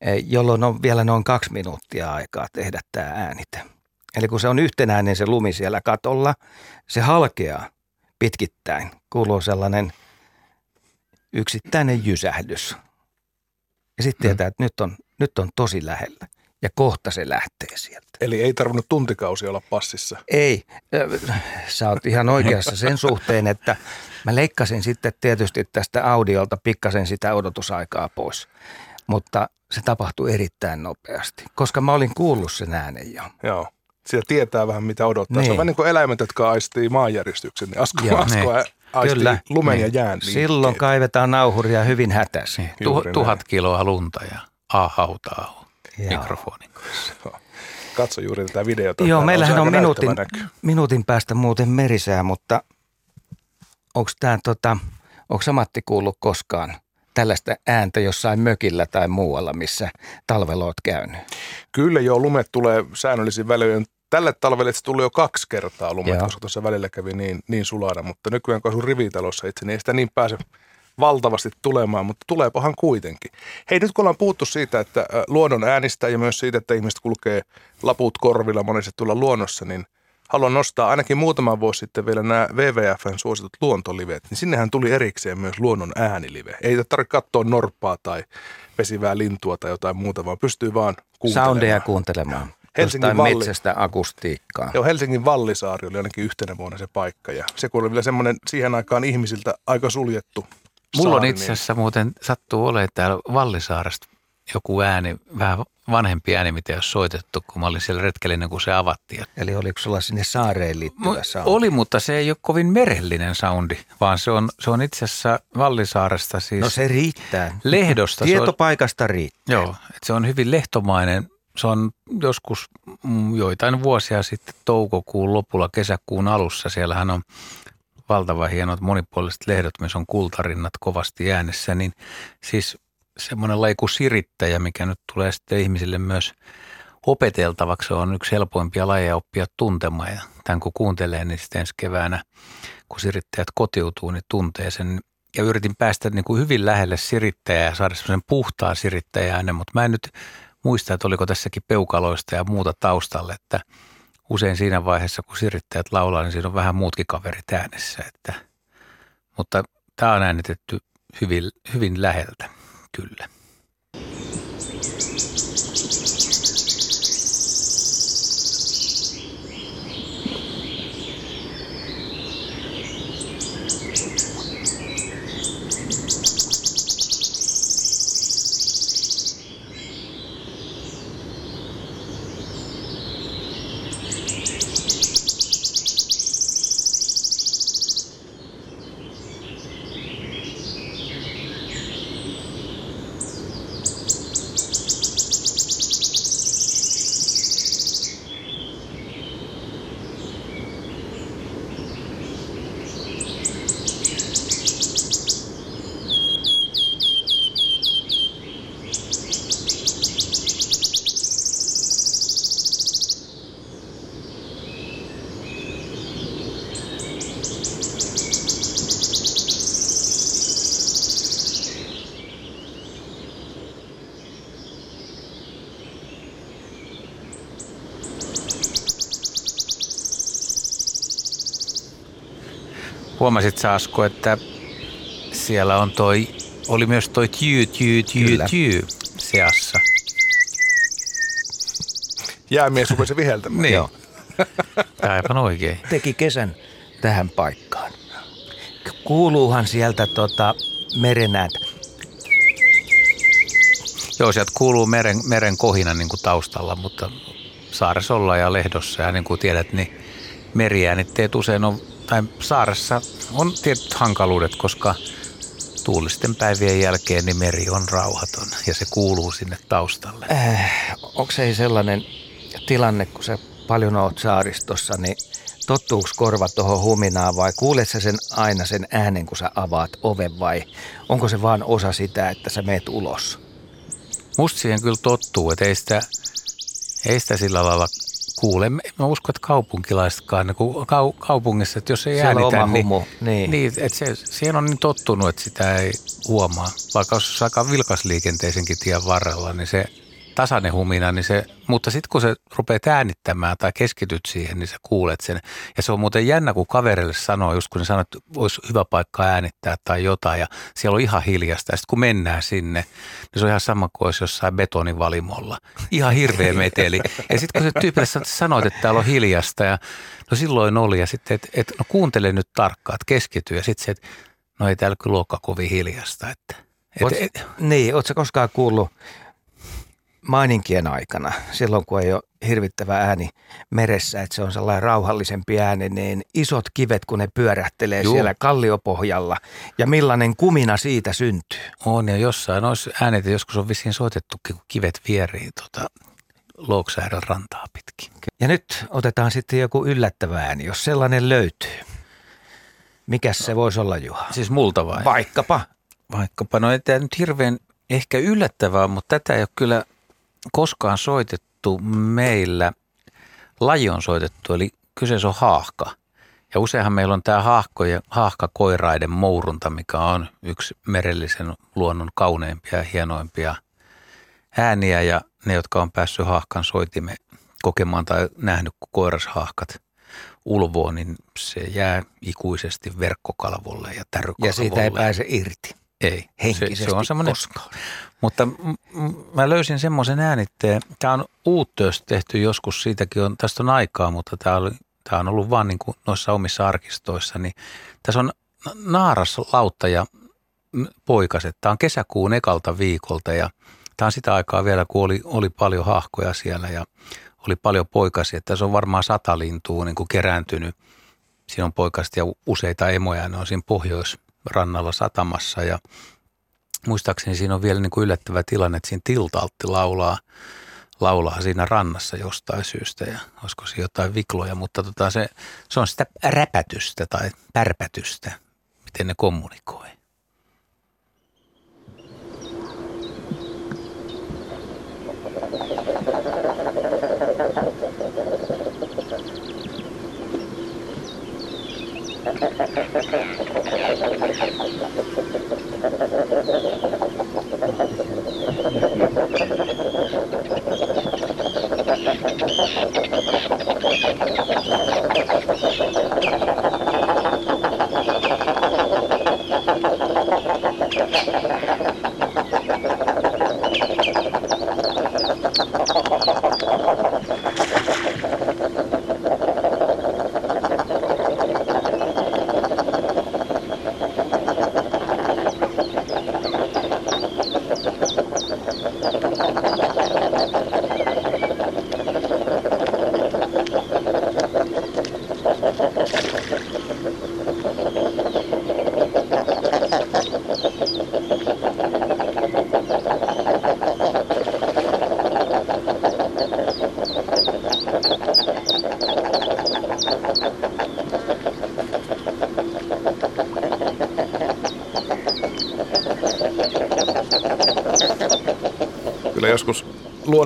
eh, jolloin on vielä noin kaksi minuuttia aikaa tehdä tämä äänite. Eli kun se on yhtenäinen se lumi siellä katolla, se halkeaa pitkittäin. Kuuluu sellainen yksittäinen jysähdys. Ja sitten tietää, että nyt on, nyt on tosi lähellä. Ja kohta se lähtee sieltä. Eli ei tarvinnut tuntikausi olla passissa. Ei, sä oot ihan oikeassa sen suhteen, että mä leikkasin sitten tietysti tästä audiolta pikkasen sitä odotusaikaa pois. Mutta se tapahtui erittäin nopeasti, koska mä olin kuullut sen äänen jo. Joo. Siellä tietää vähän mitä odottaa. Niin. Se on niin. vähän niin kuin eläimet, jotka aistii maanjäristyksen. Niin Asko, Joo, Asko niin. aistii Kyllä, lumen niin. ja jään Silloin kaivetaan nauhuria hyvin hätäsi. Niin, tu- tuhat kiloa lunta ja ahautaa mikrofonin kanssa. [laughs] Katso juuri tätä videota. Joo, meillähän on, on minuutin, minuutin päästä muuten merisää, mutta onko tämä tota, onko Matti kuullut koskaan tällaista ääntä jossain mökillä tai muualla, missä talvella olet käynyt? Kyllä joo, lumet tulee säännöllisin välein. Tälle talvelle se tuli jo kaksi kertaa lumet, joo. koska tuossa välillä kävi niin, niin sulana, mutta nykyään kun asun rivitalossa itse, niin ei sitä niin pääse valtavasti tulemaan, mutta tuleepahan kuitenkin. Hei, nyt kun ollaan puhuttu siitä, että luonnon äänistä ja myös siitä, että ihmiset kulkee laput korvilla monesti tulla luonnossa, niin haluan nostaa ainakin muutama vuosi sitten vielä nämä WWFn suositut luontolivet, niin sinnehän tuli erikseen myös luonnon äänilive. Ei tarvitse katsoa norppaa tai pesivää lintua tai jotain muuta, vaan pystyy vaan kuuntelemaan. Soundeja kuuntelemaan. Helsingin Valli... metsästä akustiikkaa. Joo, Helsingin Vallisaari oli ainakin yhtenä vuonna se paikka ja se kun oli vielä semmoinen siihen aikaan ihmisiltä aika suljettu Mulla on itse asiassa muuten sattuu olemaan täällä Vallisaaresta joku ääni, vähän vanhempi ääni, mitä ole soitettu, kun mä olin siellä retkellinen, kun se avattiin. Eli oliko sulla sinne saareen liittyvä soundi? Oli, mutta se ei ole kovin merellinen soundi, vaan se on, se on itse asiassa Vallisaaresta siis. No se riittää. Lehdosta. Tietopaikasta riittää. Joo, että se on hyvin lehtomainen. Se on joskus mm, joitain vuosia sitten toukokuun lopulla, kesäkuun alussa. Siellähän on valtavan hienot monipuoliset lehdot, missä on kultarinnat kovasti äänessä, niin siis semmoinen laiku sirittäjä, mikä nyt tulee sitten ihmisille myös opeteltavaksi, on yksi helpoimpia lajeja oppia tuntemaan. Ja tämän kun kuuntelee, niin sitten ensi keväänä, kun sirittäjät kotiutuu, niin tuntee sen. Ja yritin päästä niin kuin hyvin lähelle sirittäjää ja saada semmoisen puhtaan sirittäjää mutta mä en nyt muista, että oliko tässäkin peukaloista ja muuta taustalle, että – usein siinä vaiheessa, kun sirittäjät laulaa, niin siinä on vähän muutkin kaverit äänessä. Että, mutta tämä on äänitetty hyvin, hyvin läheltä, kyllä. Huomasit Saasko, että siellä on toi, oli myös toi tjy, tjy, tjy, tjy seassa. Jäämies rupesi viheltämään. niin. Joo. [laughs] Aivan oikein. Teki kesän tähän paikkaan. Kuuluuhan sieltä tota merenäät. Joo, sieltä kuuluu meren, meren kohina niin kuin taustalla, mutta saaressa ollaan ja lehdossa ja niin kuin tiedät, niin meriäänitteet usein on, tai saaressa on tietyt hankaluudet, koska tuulisten päivien jälkeen niin meri on rauhaton ja se kuuluu sinne taustalle. Äh, onko se sellainen tilanne, kun sä paljon oot saaristossa, niin tottuuko korvat tuohon huminaan vai kuulet sä sen aina sen äänen, kun sä avaat oven vai onko se vaan osa sitä, että sä meet ulos? Musta siihen kyllä tottuu, että ei sitä, ei sitä sillä lailla kuule. Mä uskon, että kaupunkilaisetkaan, niin kuin kaupungissa, että jos ei Siellä äänitä, niin, niin. niin että se, siihen on niin tottunut, että sitä ei huomaa. Vaikka jos aika vilkasliikenteisenkin tien varrella, niin se tasainen humina, niin se, mutta sitten kun se rupeat äänittämään tai keskityt siihen, niin sä kuulet sen. Ja se on muuten jännä, kun kaverille sanoo, just kun ne sanoo, että olisi hyvä paikka äänittää tai jotain, ja siellä on ihan hiljasta. Ja sitten kun mennään sinne, niin se on ihan sama kuin olisi jossain betonivalimolla. Ihan hirveä meteli. Ja sitten kun se tyypille sanoit, että täällä on hiljasta, ja no silloin oli, ja sitten, että et, no kuuntele nyt tarkkaan, että keskity, ja sitten se, että no ei täällä kyllä olekaan kovin hiljasta. Että, et, Oot, et, niin, ootko koskaan kuullut maininkien aikana, silloin kun ei ole hirvittävä ääni meressä, että se on sellainen rauhallisempi ääni, niin isot kivet, kun ne pyörähtelee Juu. siellä kalliopohjalla ja millainen kumina siitä syntyy. On ja jossain olisi äänet, joskus on vissiin soitettukin, kun kivet vierii tota, Louksäädän rantaa pitkin. Ja nyt otetaan sitten joku yllättävä ääni, jos sellainen löytyy. Mikäs se voisi olla, Juha? Siis multa vai? Vaikkapa. Vaikkapa. No ei tämä nyt hirveän ehkä yllättävää, mutta tätä ei ole kyllä koskaan soitettu meillä. Laji on soitettu, eli kyseessä on haahka. Ja useinhan meillä on tämä haahko ja haahkakoiraiden mourunta, mikä on yksi merellisen luonnon kauneimpia ja hienoimpia ääniä. Ja ne, jotka on päässyt haahkan soitimme kokemaan tai nähnyt, kun koirashaahkat ulvoo, niin se jää ikuisesti verkkokalvolle ja tärkykalvolle. Ja siitä ei pääse irti. Ei. Henkisesti se, se on semmoinen, koskaan. Mutta mä löysin semmoisen äänitteen. Tämä on uuttööstä tehty joskus, siitäkin on, tästä on aikaa, mutta tämä, oli, tämä on ollut vaan niin kuin noissa omissa arkistoissa. Niin tässä on naaras lautta ja poikaset. Tämä on kesäkuun ekalta viikolta ja tämä on sitä aikaa vielä, kun oli, oli paljon hahkoja siellä ja oli paljon poikasia. Tässä on varmaan sata lintua niin kuin kerääntynyt. Siinä on poikaset ja useita emoja, ne on siinä pohjoisrannalla satamassa ja muistaakseni siinä on vielä niin kuin yllättävä tilanne, että siinä tiltaltti laulaa, laulaa siinä rannassa jostain syystä ja olisiko se jotain vikloja, mutta tota se, se on sitä räpätystä tai pärpätystä, miten ne kommunikoi. Kyllä [laughs] よろしくお願いします。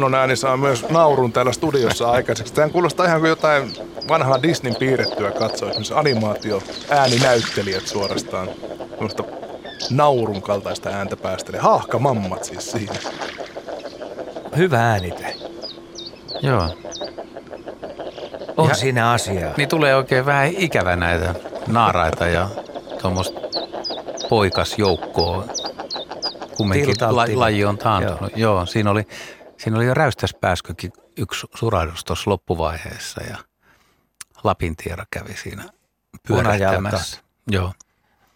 Luonnon ääni saa myös naurun täällä studiossa aikaiseksi. Tämä kuulostaa ihan kuin jotain vanhaa Disneyn piirrettyä katsoa, missä animaatio ääninäyttelijät suorastaan semmoista naurun kaltaista ääntä päästelee. Haahka mammat siis siinä. Hyvä äänite. Joo. On Ja- siinä asiaa. Niin tulee oikein vähän ikävä näitä naaraita ja tuommoista poikasjoukkoa. Kumminkin la, laji on taantunut. Joo. Joo, siinä oli, siinä oli jo räystäspääskökin yksi surahdus tuossa loppuvaiheessa ja Lapintiera kävi siinä pyörähtämässä. Joo.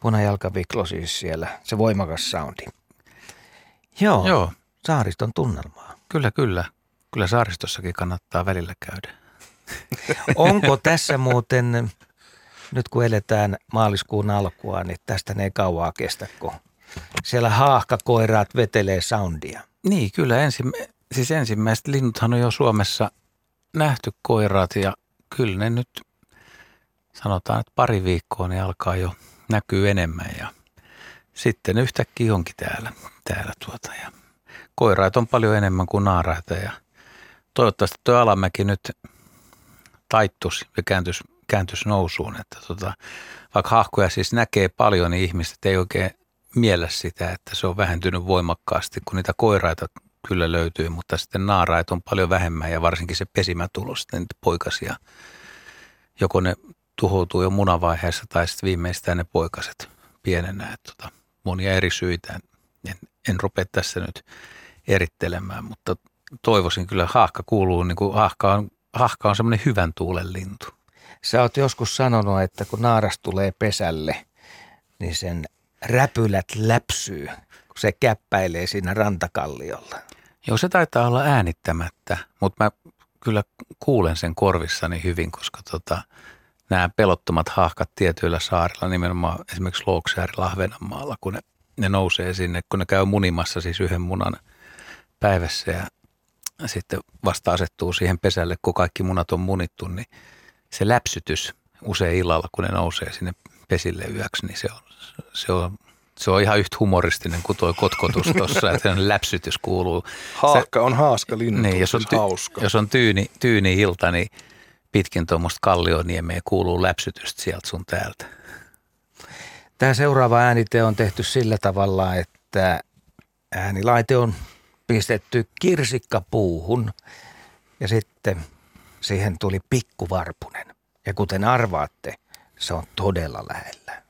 Punajalkaviklo siis siellä, se voimakas soundi. Joo, Joo. Saariston tunnelmaa. kyllä, kyllä. Kyllä saaristossakin kannattaa välillä käydä. [laughs] Onko tässä muuten, nyt kun eletään maaliskuun alkua, niin tästä ne ei kauaa kestä, kun siellä haahkakoiraat vetelee soundia. Niin, kyllä ensimmä, siis ensimmäiset linnuthan on jo Suomessa nähty koiraat ja kyllä ne nyt sanotaan, että pari viikkoa niin alkaa jo näkyy enemmän ja sitten yhtäkkiä onkin täällä, täällä tuota ja koiraat on paljon enemmän kuin naaraita ja toivottavasti tuo alamäki nyt taittus ja kääntys, kääntys nousuun, että tota, vaikka hahkoja siis näkee paljon, niin ihmiset ei oikein miellä sitä, että se on vähentynyt voimakkaasti, kun niitä koiraita kyllä löytyy, mutta sitten naaraita on paljon vähemmän ja varsinkin se pesimätulo sitten poikasia. Joko ne tuhoutuu jo munavaiheessa tai sitten viimeistään ne poikaset pienenä. Tota, monia eri syitä. En, en rupea tässä nyt erittelemään, mutta toivoisin kyllä, haahka kuuluu, niin kuin haahka on, haahka on semmoinen hyvän tuulen lintu. Sä oot joskus sanonut, että kun naaras tulee pesälle, niin sen räpylät läpsyy, kun se käppäilee siinä rantakalliolla. Joo, se taitaa olla äänittämättä, mutta mä kyllä kuulen sen korvissani hyvin, koska tota, nämä pelottomat haahkat tietyillä saarilla, nimenomaan esimerkiksi Louksääri Lahvenanmaalla, kun ne, ne nousee sinne, kun ne käy munimassa siis yhden munan päivässä ja sitten vasta asettuu siihen pesälle, kun kaikki munat on munittu, niin se läpsytys usein illalla, kun ne nousee sinne pesille yöksi, niin se on, se on se on ihan yhtä humoristinen kuin tuo kotkotus [laughs] tuossa, että läpsytys kuuluu. Haakka on haaska lintu, niin, jos on, ty- hauska. jos on tyyni, tyyni ilta, niin pitkin tuommoista kallioniemeä kuuluu läpsytystä sieltä sun täältä. Tämä seuraava äänite on tehty sillä tavalla, että äänilaite on pistetty kirsikkapuuhun ja sitten siihen tuli pikkuvarpunen. Ja kuten arvaatte, se on todella lähellä.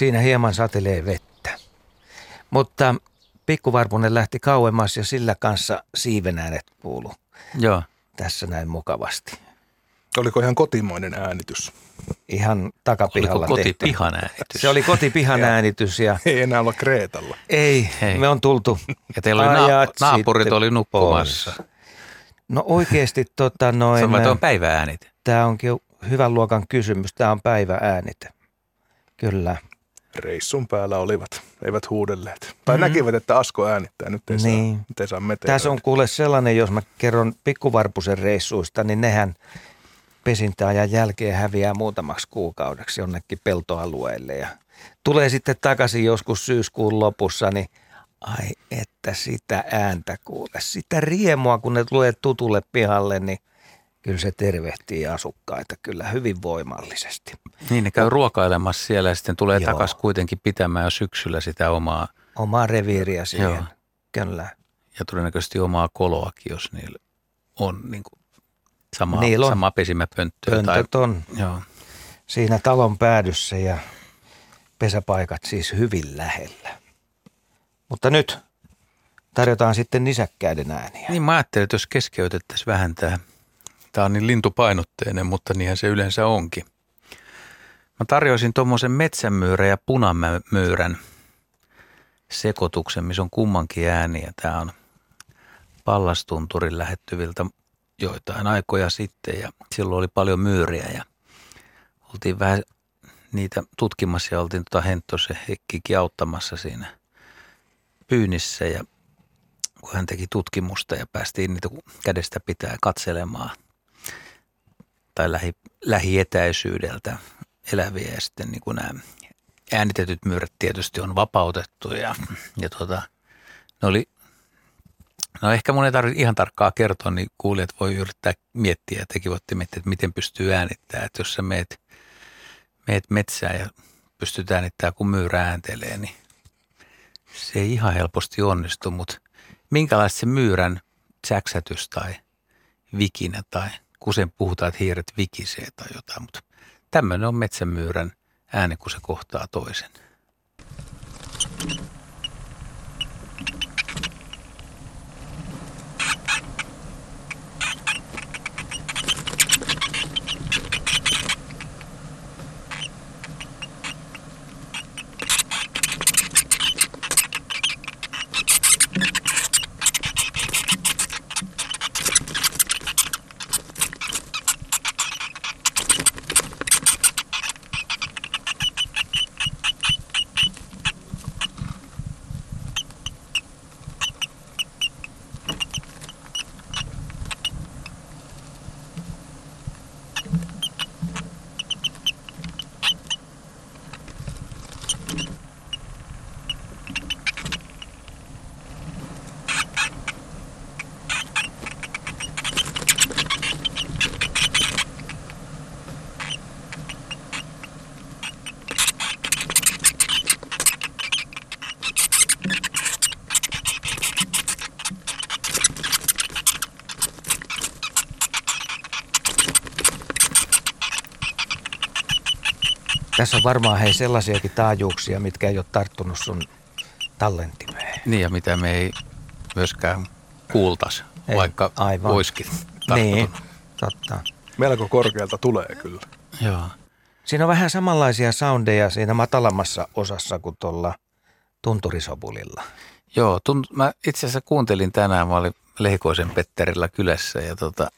Siinä hieman satelee vettä. Mutta pikkuvarpunen lähti kauemmas ja sillä kanssa siivenäänet kuulu. Joo. Tässä näin mukavasti. Oliko ihan kotimainen äänitys? Ihan takapihalla Oliko tehty. kotipihan äänitys? Se oli kotipihan [laughs] äänitys ja Ei enää olla Kreetalla. ei, Hei. me on tultu [laughs] Ja teillä oli na- naapurit sitten oli nukkumassa. pois. No oikeasti tota noin, Sanoin, että on päivääänite. tämä onkin hyvän luokan kysymys. Tämä on päivääänite. Kyllä. Reissun päällä olivat, eivät huudelleet. Tai mm. näkivät, että Asko äänittää, nyt ei Niin. saa, nyt ei saa metelöidä. Tässä on kuule sellainen, jos mä kerron pikkuvarpusen reissuista, niin nehän pesintäajan jälkeen häviää muutamaksi kuukaudeksi jonnekin peltoalueelle ja tulee sitten takaisin joskus syyskuun lopussa, niin ai että sitä ääntä kuule, sitä riemua, kun ne tulee tutulle pihalle, niin kyllä se tervehtii asukkaita kyllä hyvin voimallisesti. Niin, ne käy ruokailemassa siellä ja sitten tulee takaisin kuitenkin pitämään jo syksyllä sitä omaa Omaa reviiriä siihen, Joo. kyllä. ja todennäköisesti omaa koloakin, jos niillä on niin kuin sama, Niillä on. sama pesimäpönttöä. Tai, on joo. siinä talon päädyssä ja pesäpaikat siis hyvin lähellä. Mutta nyt tarjotaan sitten nisäkkäiden ääniä. Niin mä ajattelin, että jos keskeytettäisiin vähän tämä, tämä on niin lintupainotteinen, mutta niinhän se yleensä onkin. Mä tarjoisin tuommoisen metsämyyrän ja punamyyrän sekoituksen, missä on kummankin ääniä. Tämä on Pallastunturin lähettyviltä joitain aikoja sitten ja silloin oli paljon myyriä ja oltiin vähän niitä tutkimassa ja oltiin tuota Henttosen Hekkikin auttamassa siinä pyynnissä ja kun hän teki tutkimusta ja päästiin niitä kädestä pitää katselemaan. Tai lähi, lähietäisyydeltä eläviä ja sitten niin kuin nämä äänitetyt myyrät tietysti on vapautettu ja, ja tota, ne oli, no ehkä mun ei tarvitse ihan tarkkaa kertoa, niin kuulijat voi yrittää miettiä ja tekin voitte miettiä, että miten pystyy äänittämään, että jos sä meet, meet metsään ja pystyt äänittämään, kun myyrä ääntelee, niin se ei ihan helposti onnistu, mutta minkälaista se myyrän säksätys tai vikinä tai usein puhutaan, että hiiret vikisee tai jotain, mutta tämmöinen on metsämyyrän ääni, kun se kohtaa toisen. Tässä on varmaan hei sellaisiakin taajuuksia, mitkä ei ole tarttunut sun tallentimeen. Niin ja mitä me ei myöskään kuultas, Ei, vaikka aivan. voisikin Niin, tarttunut. totta. Melko korkealta tulee kyllä. Joo. Siinä on vähän samanlaisia soundeja siinä matalammassa osassa kuin tuolla tunturisopulilla. Joo, tunt, mä itse asiassa kuuntelin tänään, mä olin Lehikoisen Petterillä kylässä ja tota,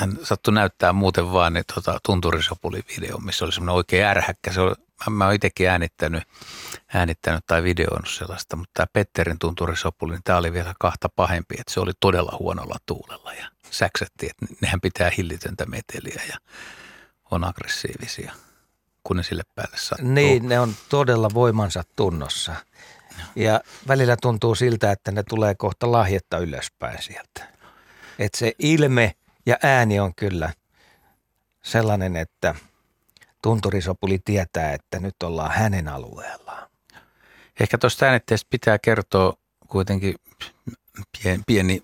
hän sattui näyttää muuten vaan niin, tota, tunturisopuli-video, missä oli semmoinen oikein ärhäkkä. Se oli, mä, mä oon itsekin äänittänyt, äänittänyt tai videoinut sellaista, mutta tämä Petterin tunturisopuli, niin tämä oli vielä kahta pahempi, että se oli todella huonolla tuulella ja säksättiin, että nehän pitää hillitöntä meteliä ja on aggressiivisia, kun ne sille päälle sattuu. Niin, ne on todella voimansa tunnossa. Ja välillä tuntuu siltä, että ne tulee kohta lahjetta ylöspäin sieltä. Että se ilme ja ääni on kyllä sellainen, että tunturisopuli tietää, että nyt ollaan hänen alueellaan. Ehkä tuosta äänitteestä pitää kertoa kuitenkin pieni, pieni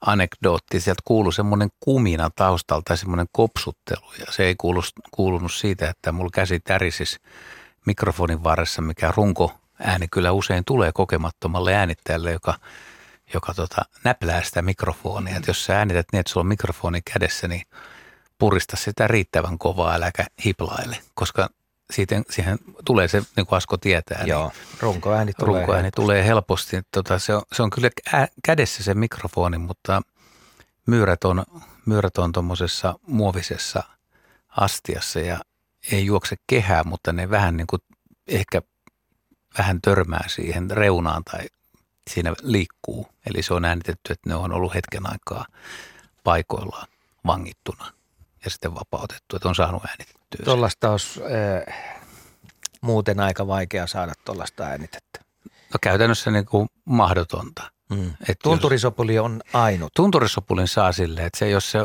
anekdootti. Sieltä kuului semmoinen kumina taustalta ja semmoinen kopsuttelu. Ja se ei kuulu, kuulunut siitä, että mulla käsi tärisis mikrofonin varressa, mikä runko ääni kyllä usein tulee kokemattomalle äänittäjälle, joka, joka tota, näplää sitä mikrofonia. Et jos sä äänität niin, että sulla on mikrofoni kädessä, niin purista sitä riittävän kovaa, äläkä hiplaile, koska siitä, siihen tulee se, niin kuin Asko tietää, niin Joo, runkoääni tulee. runkoääni helposti. tulee helposti. Tota, se, on, se on kyllä ä, kädessä se mikrofoni, mutta myyrät on, myyrät on tuommoisessa muovisessa astiassa ja ei juokse kehää, mutta ne vähän niin kuin ehkä vähän törmää siihen reunaan tai siinä liikkuu. Eli se on äänitetty, että ne on ollut hetken aikaa paikoillaan vangittuna ja sitten vapautettu, että on saanut äänitettyä. Tuollaista olisi äh, muuten aika vaikea saada tuollaista äänitettä. No käytännössä niin kuin mahdotonta. Mm. Et jos- Tunturisopuli on ainut. Tunturisopulin saa silleen, että se, jos, se,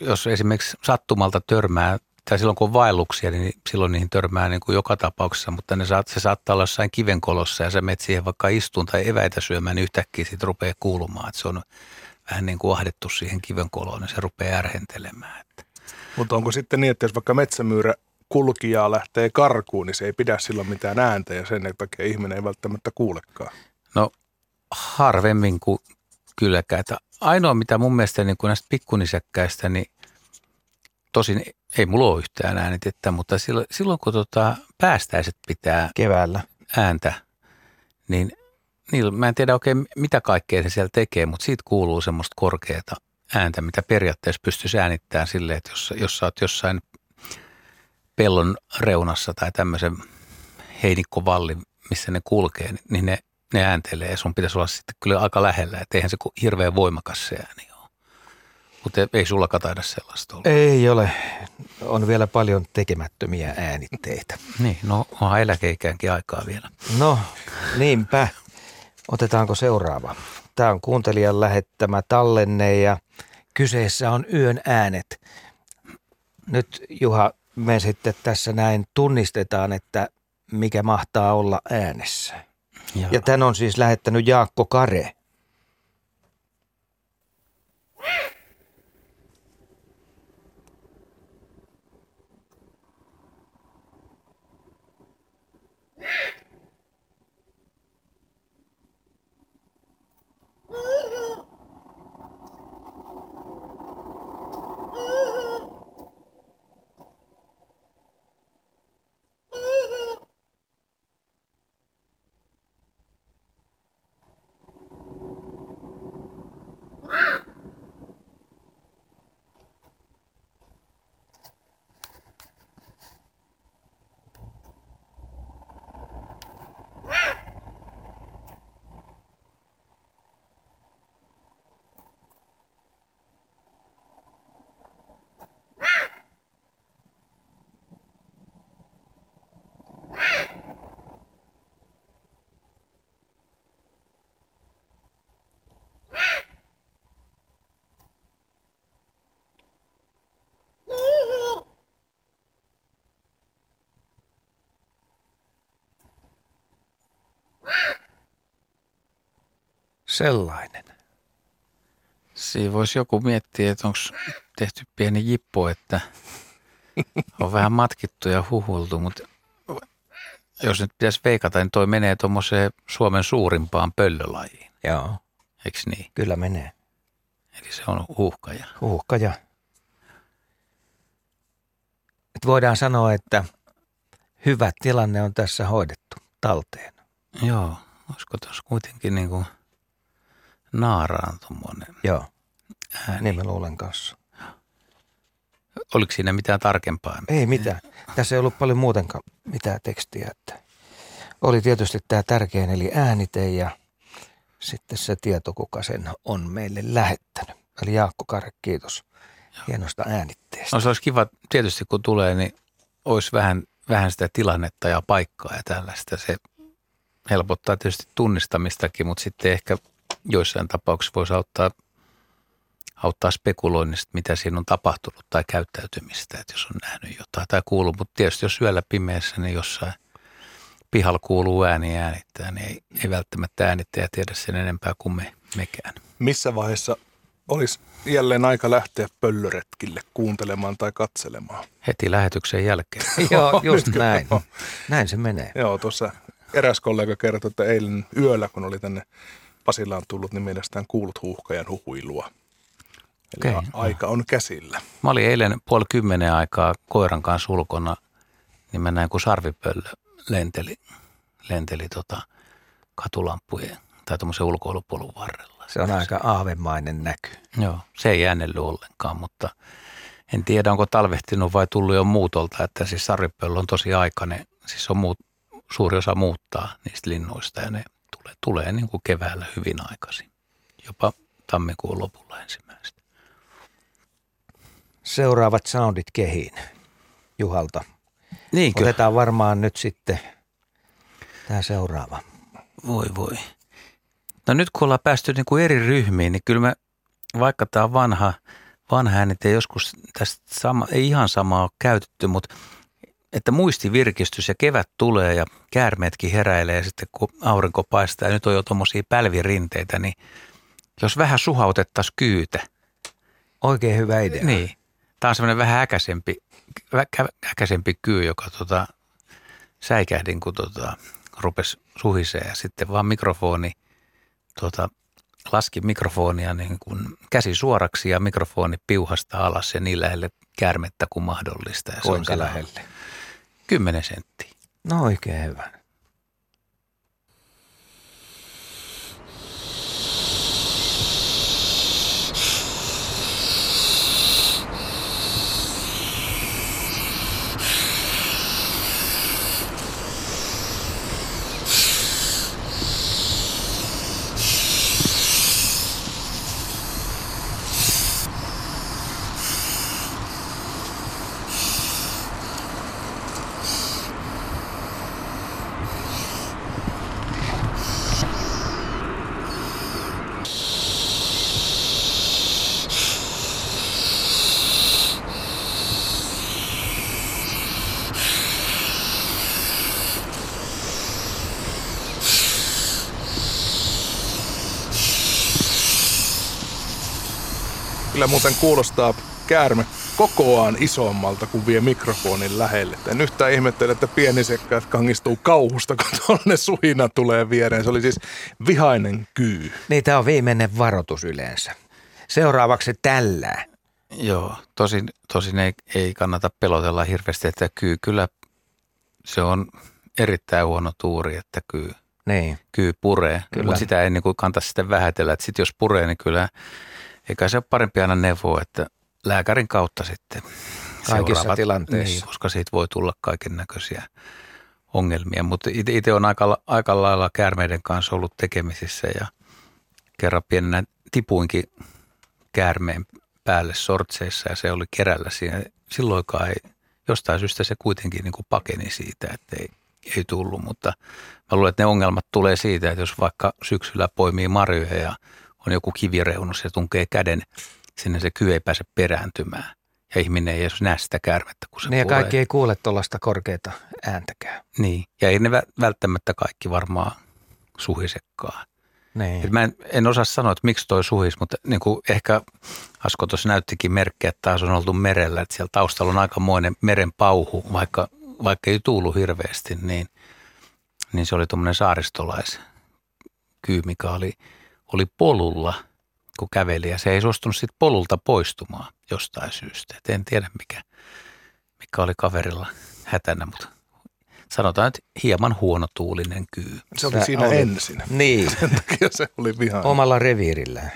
jos esimerkiksi sattumalta törmää, tai silloin kun on vaelluksia, niin silloin niihin törmää niin kuin joka tapauksessa, mutta ne saat, se saattaa olla jossain kivenkolossa ja sä menet siihen vaikka istuun tai eväitä syömään, niin yhtäkkiä siitä rupeaa kuulumaan, että se on vähän niin kuin ahdettu siihen kivenkoloon, niin se rupeaa ärhentelemään. Että Mutta onko sitten niin, että jos vaikka metsämyyrä kulkijaa lähtee karkuun, niin se ei pidä silloin mitään ääntä ja sen takia ihminen ei välttämättä kuulekaan. No harvemmin kuin kylläkään. Että ainoa mitä mun mielestä niin kuin näistä pikkunisäkkäistä, niin tosin ei mulla ole yhtään äänitettä, mutta silloin, silloin kun tota päästäiset pitää Keväällä. ääntä, niin niillä, mä en tiedä oikein mitä kaikkea se siellä tekee, mutta siitä kuuluu semmoista korkeata ääntä, mitä periaatteessa pystyisi äänittämään silleen, että jos, jos sä oot jossain pellon reunassa tai tämmöisen heinikkovalli, missä ne kulkee, niin ne, ne ääntelee ja sun pitäisi olla sitten kyllä aika lähellä, että eihän se hirveän voimakas se ääni. Mutta ei sulla taida sellaista olla. Ei ole. On vielä paljon tekemättömiä äänitteitä. [laughs] Niin, no onhan eläkeikäänkin aikaa vielä. No, niinpä. Otetaanko seuraava? Tämä on kuuntelijan lähettämä tallenne ja kyseessä on yön äänet. Nyt Juha, me sitten tässä näin tunnistetaan, että mikä mahtaa olla äänessä. Ja, Ja tän on siis lähettänyt Jaakko Kare. Sellainen. Siinä voisi joku miettiä, että onko tehty pieni jippo, että on vähän matkittu ja huhultu, mutta jos nyt pitäisi veikata, niin toi menee tuommoiseen Suomen suurimpaan pöllölajiin, Joo, eikö niin? kyllä menee. Eli se on huuhkaja. Uhkaja. Et voidaan sanoa, että hyvä tilanne on tässä hoidettu talteen. Joo, olisiko tuossa kuitenkin niin kuin naaraan tuommoinen Joo, ääni. niin mä luulen kanssa. Oliko siinä mitään tarkempaa? Ei mitään. Tässä ei ollut paljon muutenkaan mitään tekstiä. Että oli tietysti tämä tärkein eli äänite ja sitten se tieto, kuka sen on meille lähettänyt. Eli Jaakko Karre, kiitos hienosta äänitteestä. No se olisi kiva, tietysti kun tulee, niin olisi vähän, vähän sitä tilannetta ja paikkaa ja tällaista. Se helpottaa tietysti tunnistamistakin, mutta sitten ehkä joissain tapauksissa voisi auttaa, auttaa spekuloinnista, mitä siinä on tapahtunut tai käyttäytymistä, että jos on nähnyt jotain tai kuullut. Mutta tietysti jos yöllä pimeässä, niin jossain pihalla kuuluu ääni äänittää, niin ei, ei välttämättä äänittäjä tiedä sen enempää kuin me, mekään. Missä vaiheessa olisi jälleen aika lähteä pöllöretkille kuuntelemaan tai katselemaan? Heti lähetyksen jälkeen. [laughs] Joo, just näin. Näin se menee. Joo, tuossa eräs kollega kertoi, että eilen yöllä, kun oli tänne Pasilaan tullut, niin mielestään kuulut huuhkajan huhuilua. Eli a- aika on käsillä. Mä olin eilen puoli kymmenen aikaa koiran kanssa ulkona, niin mä näin, kun sarvipöllö lenteli, lenteli tota katulampujen tai tuommoisen ulkoilupolun varrella. Se on aika aavemainen näky. Joo, se ei äänellyt ollenkaan, mutta en tiedä, onko talvehtinut vai tullut jo muutolta, että siis sarvipöllö on tosi aikainen. Siis on muut, suuri osa muuttaa niistä linnuista ja ne tulee, tulee niin kuin keväällä hyvin aikaisin, jopa tammikuun lopulla ensimmäistä. Seuraavat soundit kehiin Juhalta. Niinkö? Otetaan varmaan nyt sitten tämä seuraava. Voi voi. No nyt kun ollaan päästy niin kuin eri ryhmiin, niin kyllä me, vaikka tämä on vanha, vanha äänite joskus tästä sama, ei ihan samaa ole käytetty, mutta että muistivirkistys ja kevät tulee ja käärmeetkin heräilee ja sitten kun aurinko paistaa ja nyt on jo tuommoisia pälvirinteitä, niin jos vähän suhautettaisiin kyytä, Oikein hyvä idea. niin. Tämä on semmoinen vähän äkäisempi, vä- äkäisempi kyy, joka tota, säikähdin, kun tota, rupesi suhisee ja sitten vaan mikrofoni, tota, laski mikrofonia niin kuin käsi suoraksi ja mikrofoni piuhasta alas ja niin lähelle käärmettä kuin mahdollista. Ja Kuinka lähelle? 10 senttiä. No oikein hyvä. Muuten kuulostaa käärme kokoaan isommalta, kun vie mikrofonin lähelle. En yhtään ihmettele, että pieni sekkaat kangistuu kauhusta, kun tuonne suhina tulee viereen. Se oli siis vihainen kyy. Niin, tämä on viimeinen varoitus yleensä. Seuraavaksi tällä. Joo, tosin, tosin ei, ei kannata pelotella hirveästi, että kyy kyllä se on erittäin huono tuuri, että kyy, Niin. kyy puree. Mutta sitä ei niin kuin kannata sitten vähätellä. Että sitten jos puree, niin kyllä eikä se ole parempi aina neuvoa, että lääkärin kautta sitten Kaikissa tilanteissa. Niin, koska siitä voi tulla kaiken näköisiä ongelmia. Mutta itse on aika, aika lailla käärmeiden kanssa ollut tekemisissä ja kerran pienenä tipuinkin käärmeen päälle sortseissa ja se oli kerällä siinä. Silloinkaan ei, jostain syystä se kuitenkin niin kuin pakeni siitä, että ei, ei tullut, mutta mä luulen, että ne ongelmat tulee siitä, että jos vaikka syksyllä poimii marjoja ja on joku kivireunus ja tunkee käden, sinne se kyy ei pääse perääntymään ja ihminen ei edes näe sitä käärmettä, kun se Niin ja puree. kaikki ei kuule tuollaista korkeata ääntäkään. Niin, ja ei ne vä- välttämättä kaikki varmaan suhisekkaan. Niin. Et mä en, en osaa sanoa, että miksi toi suhis, mutta niin kuin ehkä Asko tuossa näyttikin merkkejä, että taas on oltu merellä, että siellä taustalla on aikamoinen meren pauhu, vaikka, vaikka ei tuulu hirveästi, niin, niin se oli tuommoinen saaristolaiskyy, mikä oli, oli polulla, kun käveli ja se ei suostunut sitten polulta poistumaan jostain syystä. Et en tiedä, mikä, mikä oli kaverilla hätänä, mutta sanotaan, että hieman huonotuulinen kyy. Se oli Sä siinä olit- ensin. [laughs] Niin, Sen takia se oli vihainen. omalla reviirillään.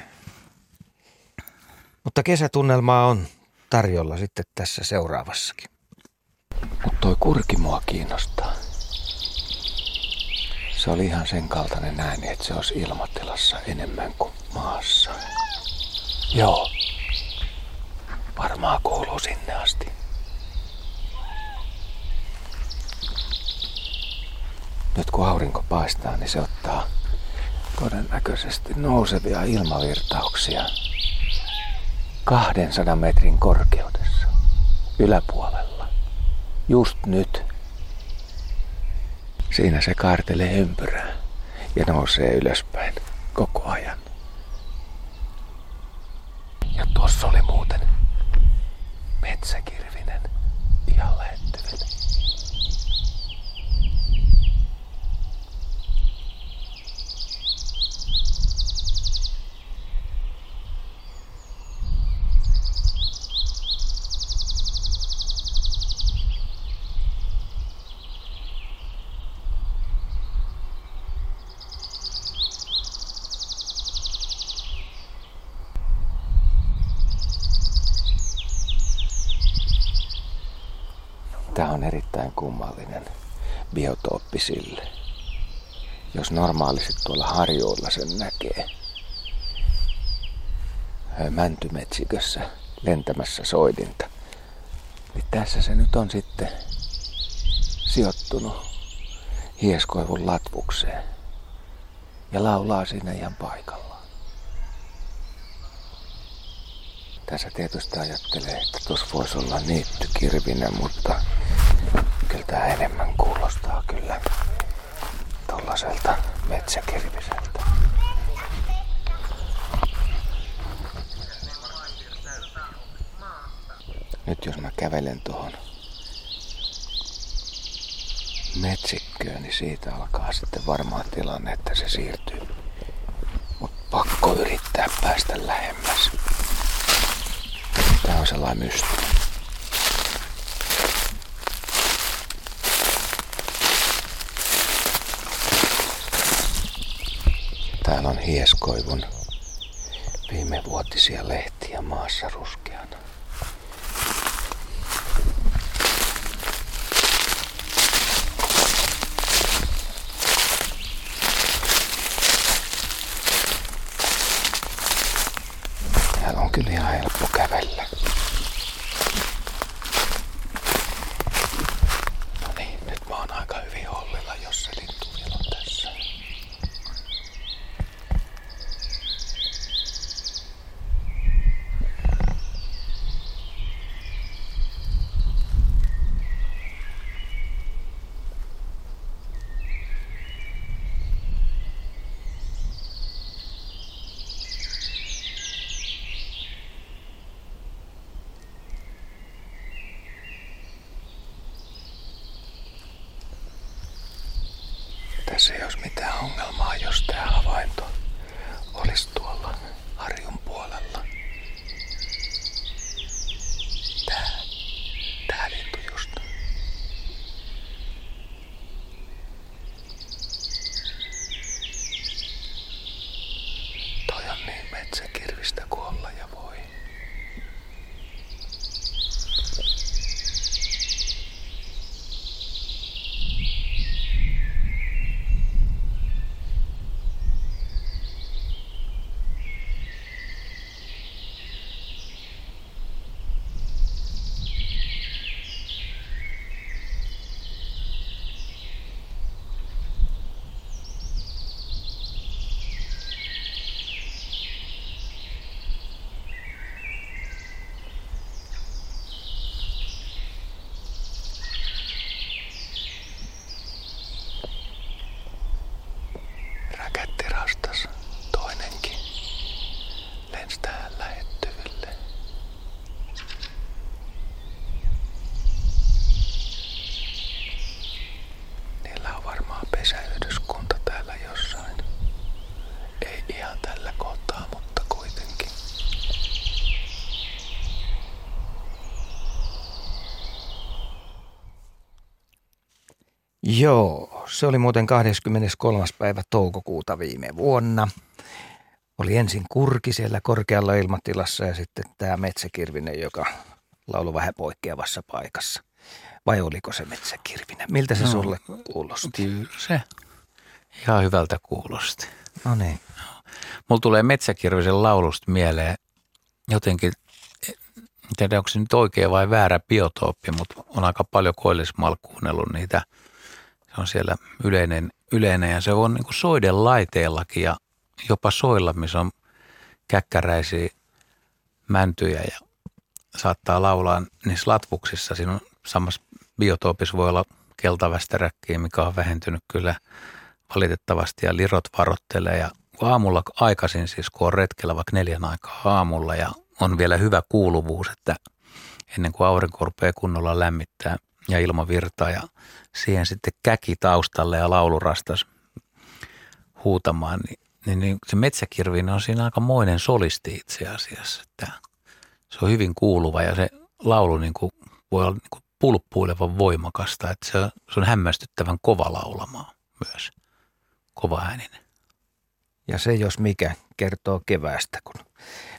Mutta kesätunnelmaa on tarjolla sitten tässä seuraavassakin. Mutta toi kurki mua kiinnostaa. Se oli ihan sen kaltainen ääni, että se olisi ilmatilassa enemmän kuin maassa. Joo. Varmaan kuuluu sinne asti. Nyt kun aurinko paistaa, niin se ottaa todennäköisesti nousevia ilmavirtauksia 200 metrin korkeudessa yläpuolella. Just nyt. Siinä se kaartelee ympyrää ja nousee ylöspäin koko ajan. Ja tuossa oli muuten metsäkirvinen ihan lähettyvillä. Tämä on erittäin kummallinen biotooppi sille. Jos normaalisti tuolla harjoilla sen näkee, mäntymetsikössä lentämässä soidinta, niin tässä se nyt on sitten sijoittunut hieskoivun latvukseen ja laulaa siinä ihan paikallaan. Tässä tietysti ajattelee, että tuossa voisi olla niittykirvinen, mutta tämä enemmän kuulostaa kyllä tollaselta metsäkirviseltä. Nyt jos mä kävelen tuohon metsikköön, niin siitä alkaa sitten varmaan tilanne, että se siirtyy. Mut pakko yrittää päästä lähemmäs. Tää on sellainen mysteeri. Täällä on hieskoivun viimevuotisia lehtiä maassa ruskeana. Joo, se oli muuten 23. päivä toukokuuta viime vuonna. Oli ensin kurki siellä korkealla ilmatilassa ja sitten tämä metsäkirvinen, joka laulu vähän poikkeavassa paikassa. Vai oliko se metsäkirvinen? Miltä se No, sulle kuulosti? Kyllä se ihan hyvältä kuulosti. No niin. Mulla tulee metsäkirvisen laulusta mieleen jotenkin, en tiedä onko se nyt oikea vai väärä biotooppi, mutta on aika paljon koillismaalla kuunnellut niitä. On siellä yleinen, yleinen ja se on niin kuin soiden laiteellakin ja jopa soilla, missä on käkkäräisiä mäntyjä ja saattaa laulaa niissä latvuksissa. Siinä on samassa biotoopissa voi olla keltavästäräkkiä, mikä on vähentynyt kyllä valitettavasti ja lirot varottelee ja aamulla aikaisin siis, kun on retkellä vaikka neljän aikaa aamulla ja on vielä hyvä kuuluvuus, että ennen kuin aurinko rupeaa kunnolla lämmittää ja ilma virtaa ja siihen sitten käki taustalle ja laulurastas huutamaan, niin, niin, niin se metsäkirvinen on siinä aika moinen solisti itse asiassa, että se on hyvin kuuluva ja se laulu niin kuin voi olla niin kuin pulppuilevan voimakasta, että se, se on hämmästyttävän kova laulamaan myös, kova ääninen. Ja se jos mikä kertoo keväästä, kun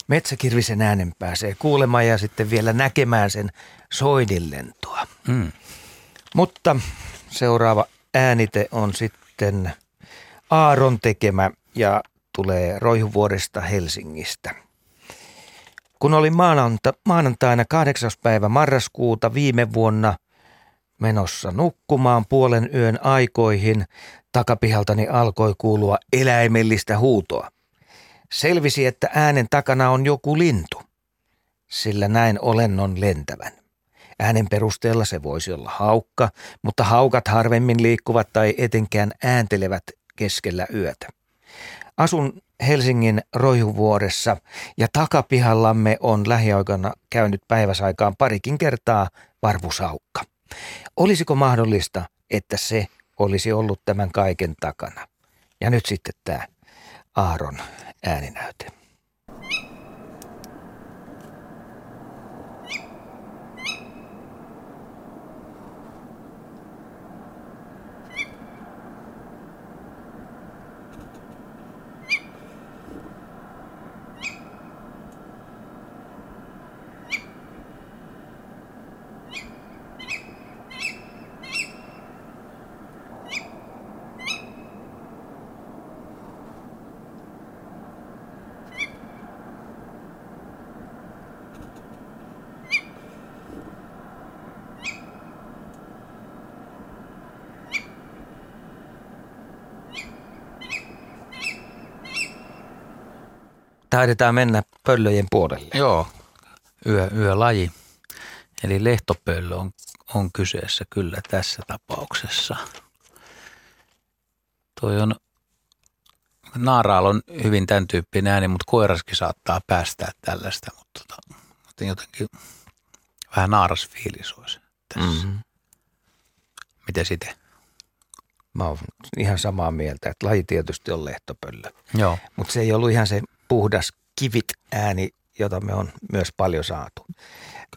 metsäkirvisen äänen pääsee kuulemaan ja sitten vielä näkemään sen soidinlentoa. Mm. Mutta seuraava äänite on sitten Aaron tekemä ja tulee Roihuvuoresta Helsingistä. Kun olin maananta, maanantaina 8. päivä marraskuuta viime vuonna menossa nukkumaan puolen yön aikoihin, takapihaltani alkoi kuulua eläimellistä huutoa. Selvisi, että äänen takana on joku lintu, sillä näin olennon lentävän. Äänen perusteella se voisi olla haukka, mutta haukat harvemmin liikkuvat tai etenkään ääntelevät keskellä yötä. Asun Helsingin Roihuvuoressa ja takapihallamme on lähiaikana käynyt päiväsaikaan parikin kertaa varvusaukka. Olisiko mahdollista, että se olisi ollut tämän kaiken takana? Ja nyt sitten tämä Aaron ääninäyte. Taidetaan mennä pöllöjen puolelle. Joo, yö, yölaji. Eli lehtopöllö on, on kyseessä kyllä tässä tapauksessa. Toi on, naaraalla on hyvin tämän tyyppinen ääni, mutta koiraskin saattaa päästää tällaista, mutta, tota, mutta jotenkin vähän naaras fiilis olisi tässä. Mm. Mm-hmm. Miten sitten? Mä oon ihan samaa mieltä, että laji tietysti on lehtopöllö. Joo. Mutta se ei ollut ihan se puhdas kivit ääni, jota me on myös paljon saatu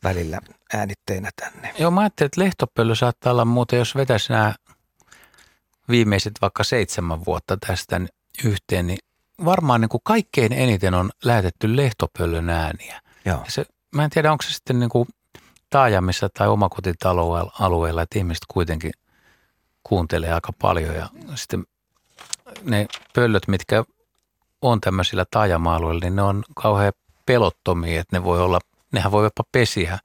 välillä äänitteinä tänne. Joo, mä ajattelin, että lehtopöllö saattaa olla muuten, jos vetäisi nämä viimeiset vaikka seitsemän vuotta tästä yhteen, niin varmaan niin kuin kaikkein eniten on lähetetty lehtopöllön ääniä. Joo. Ja se, mä en tiedä, onko se sitten niin kuin taajamissa tai omakotitaloalueella, että ihmiset kuitenkin kuuntelee aika paljon ja sitten ne pöllöt, mitkä on tämmöisillä taajama-alueilla, niin ne on kauhean pelottomia, että ne voi olla, nehän voi jopa pesiä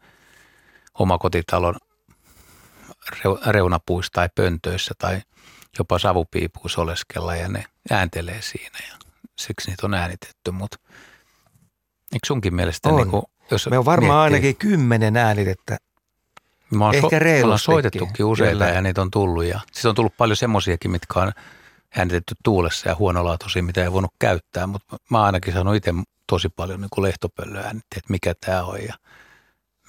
omakotitalon reunapuissa tai pöntöissä tai jopa savupiipuissa oleskella ja ne ääntelee siinä ja siksi niitä on äänitetty, mutta eikö sunkin mielestä On. niin kuin, jos Me on varmaan miettii- ainakin kymmenen äänitettä. Mä oon Ehkä so, me ollaan soitettukin useita kyllä. ja niitä on tullut. Ja, siis on tullut paljon semmoisiakin, mitkä on äänitetty tuulessa ja huonolaatuisia, mitä ei voinut käyttää. Mutta mä oon ainakin saanut itse tosi paljon niin lehtopöllöä että mikä tämä on ja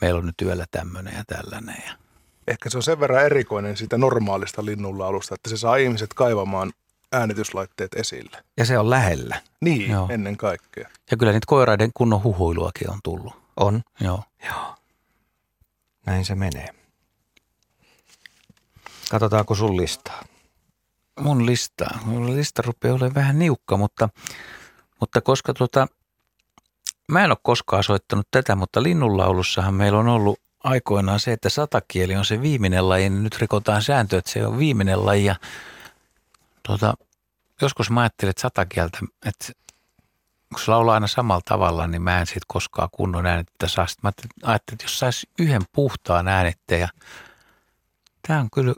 meillä on nyt yöllä tämmöinen ja tällainen. Ja. Ehkä se on sen verran erikoinen siitä normaalista linnunlaulusta, että se saa ihmiset kaivamaan äänityslaitteet esille. Ja se on lähellä. Niin, Joo. ennen kaikkea. ja kyllä niitä koiraiden kunnon huhuiluakin on tullut. On. Joo. Joo. Näin se menee. Katsotaanko sun listaa? Mun listaa. Mulla lista rupeaa olemaan vähän niukka, mutta, mutta koska tota, mä en ole koskaan soittanut tätä, mutta linnunlaulussahan meillä on ollut aikoinaan se, että satakieli on se viimeinen laji, nyt rikotaan sääntö, että se on viimeinen laji. Ja, tota, joskus mä ajattelin, että satakieltä, että kun se laulaa aina samalla tavalla, niin mä en siitä koskaan kunnon äänettä saa. Sitten mä ajattelin, että jos saisi yhden puhtaan äänetteen ja tämä on kyllä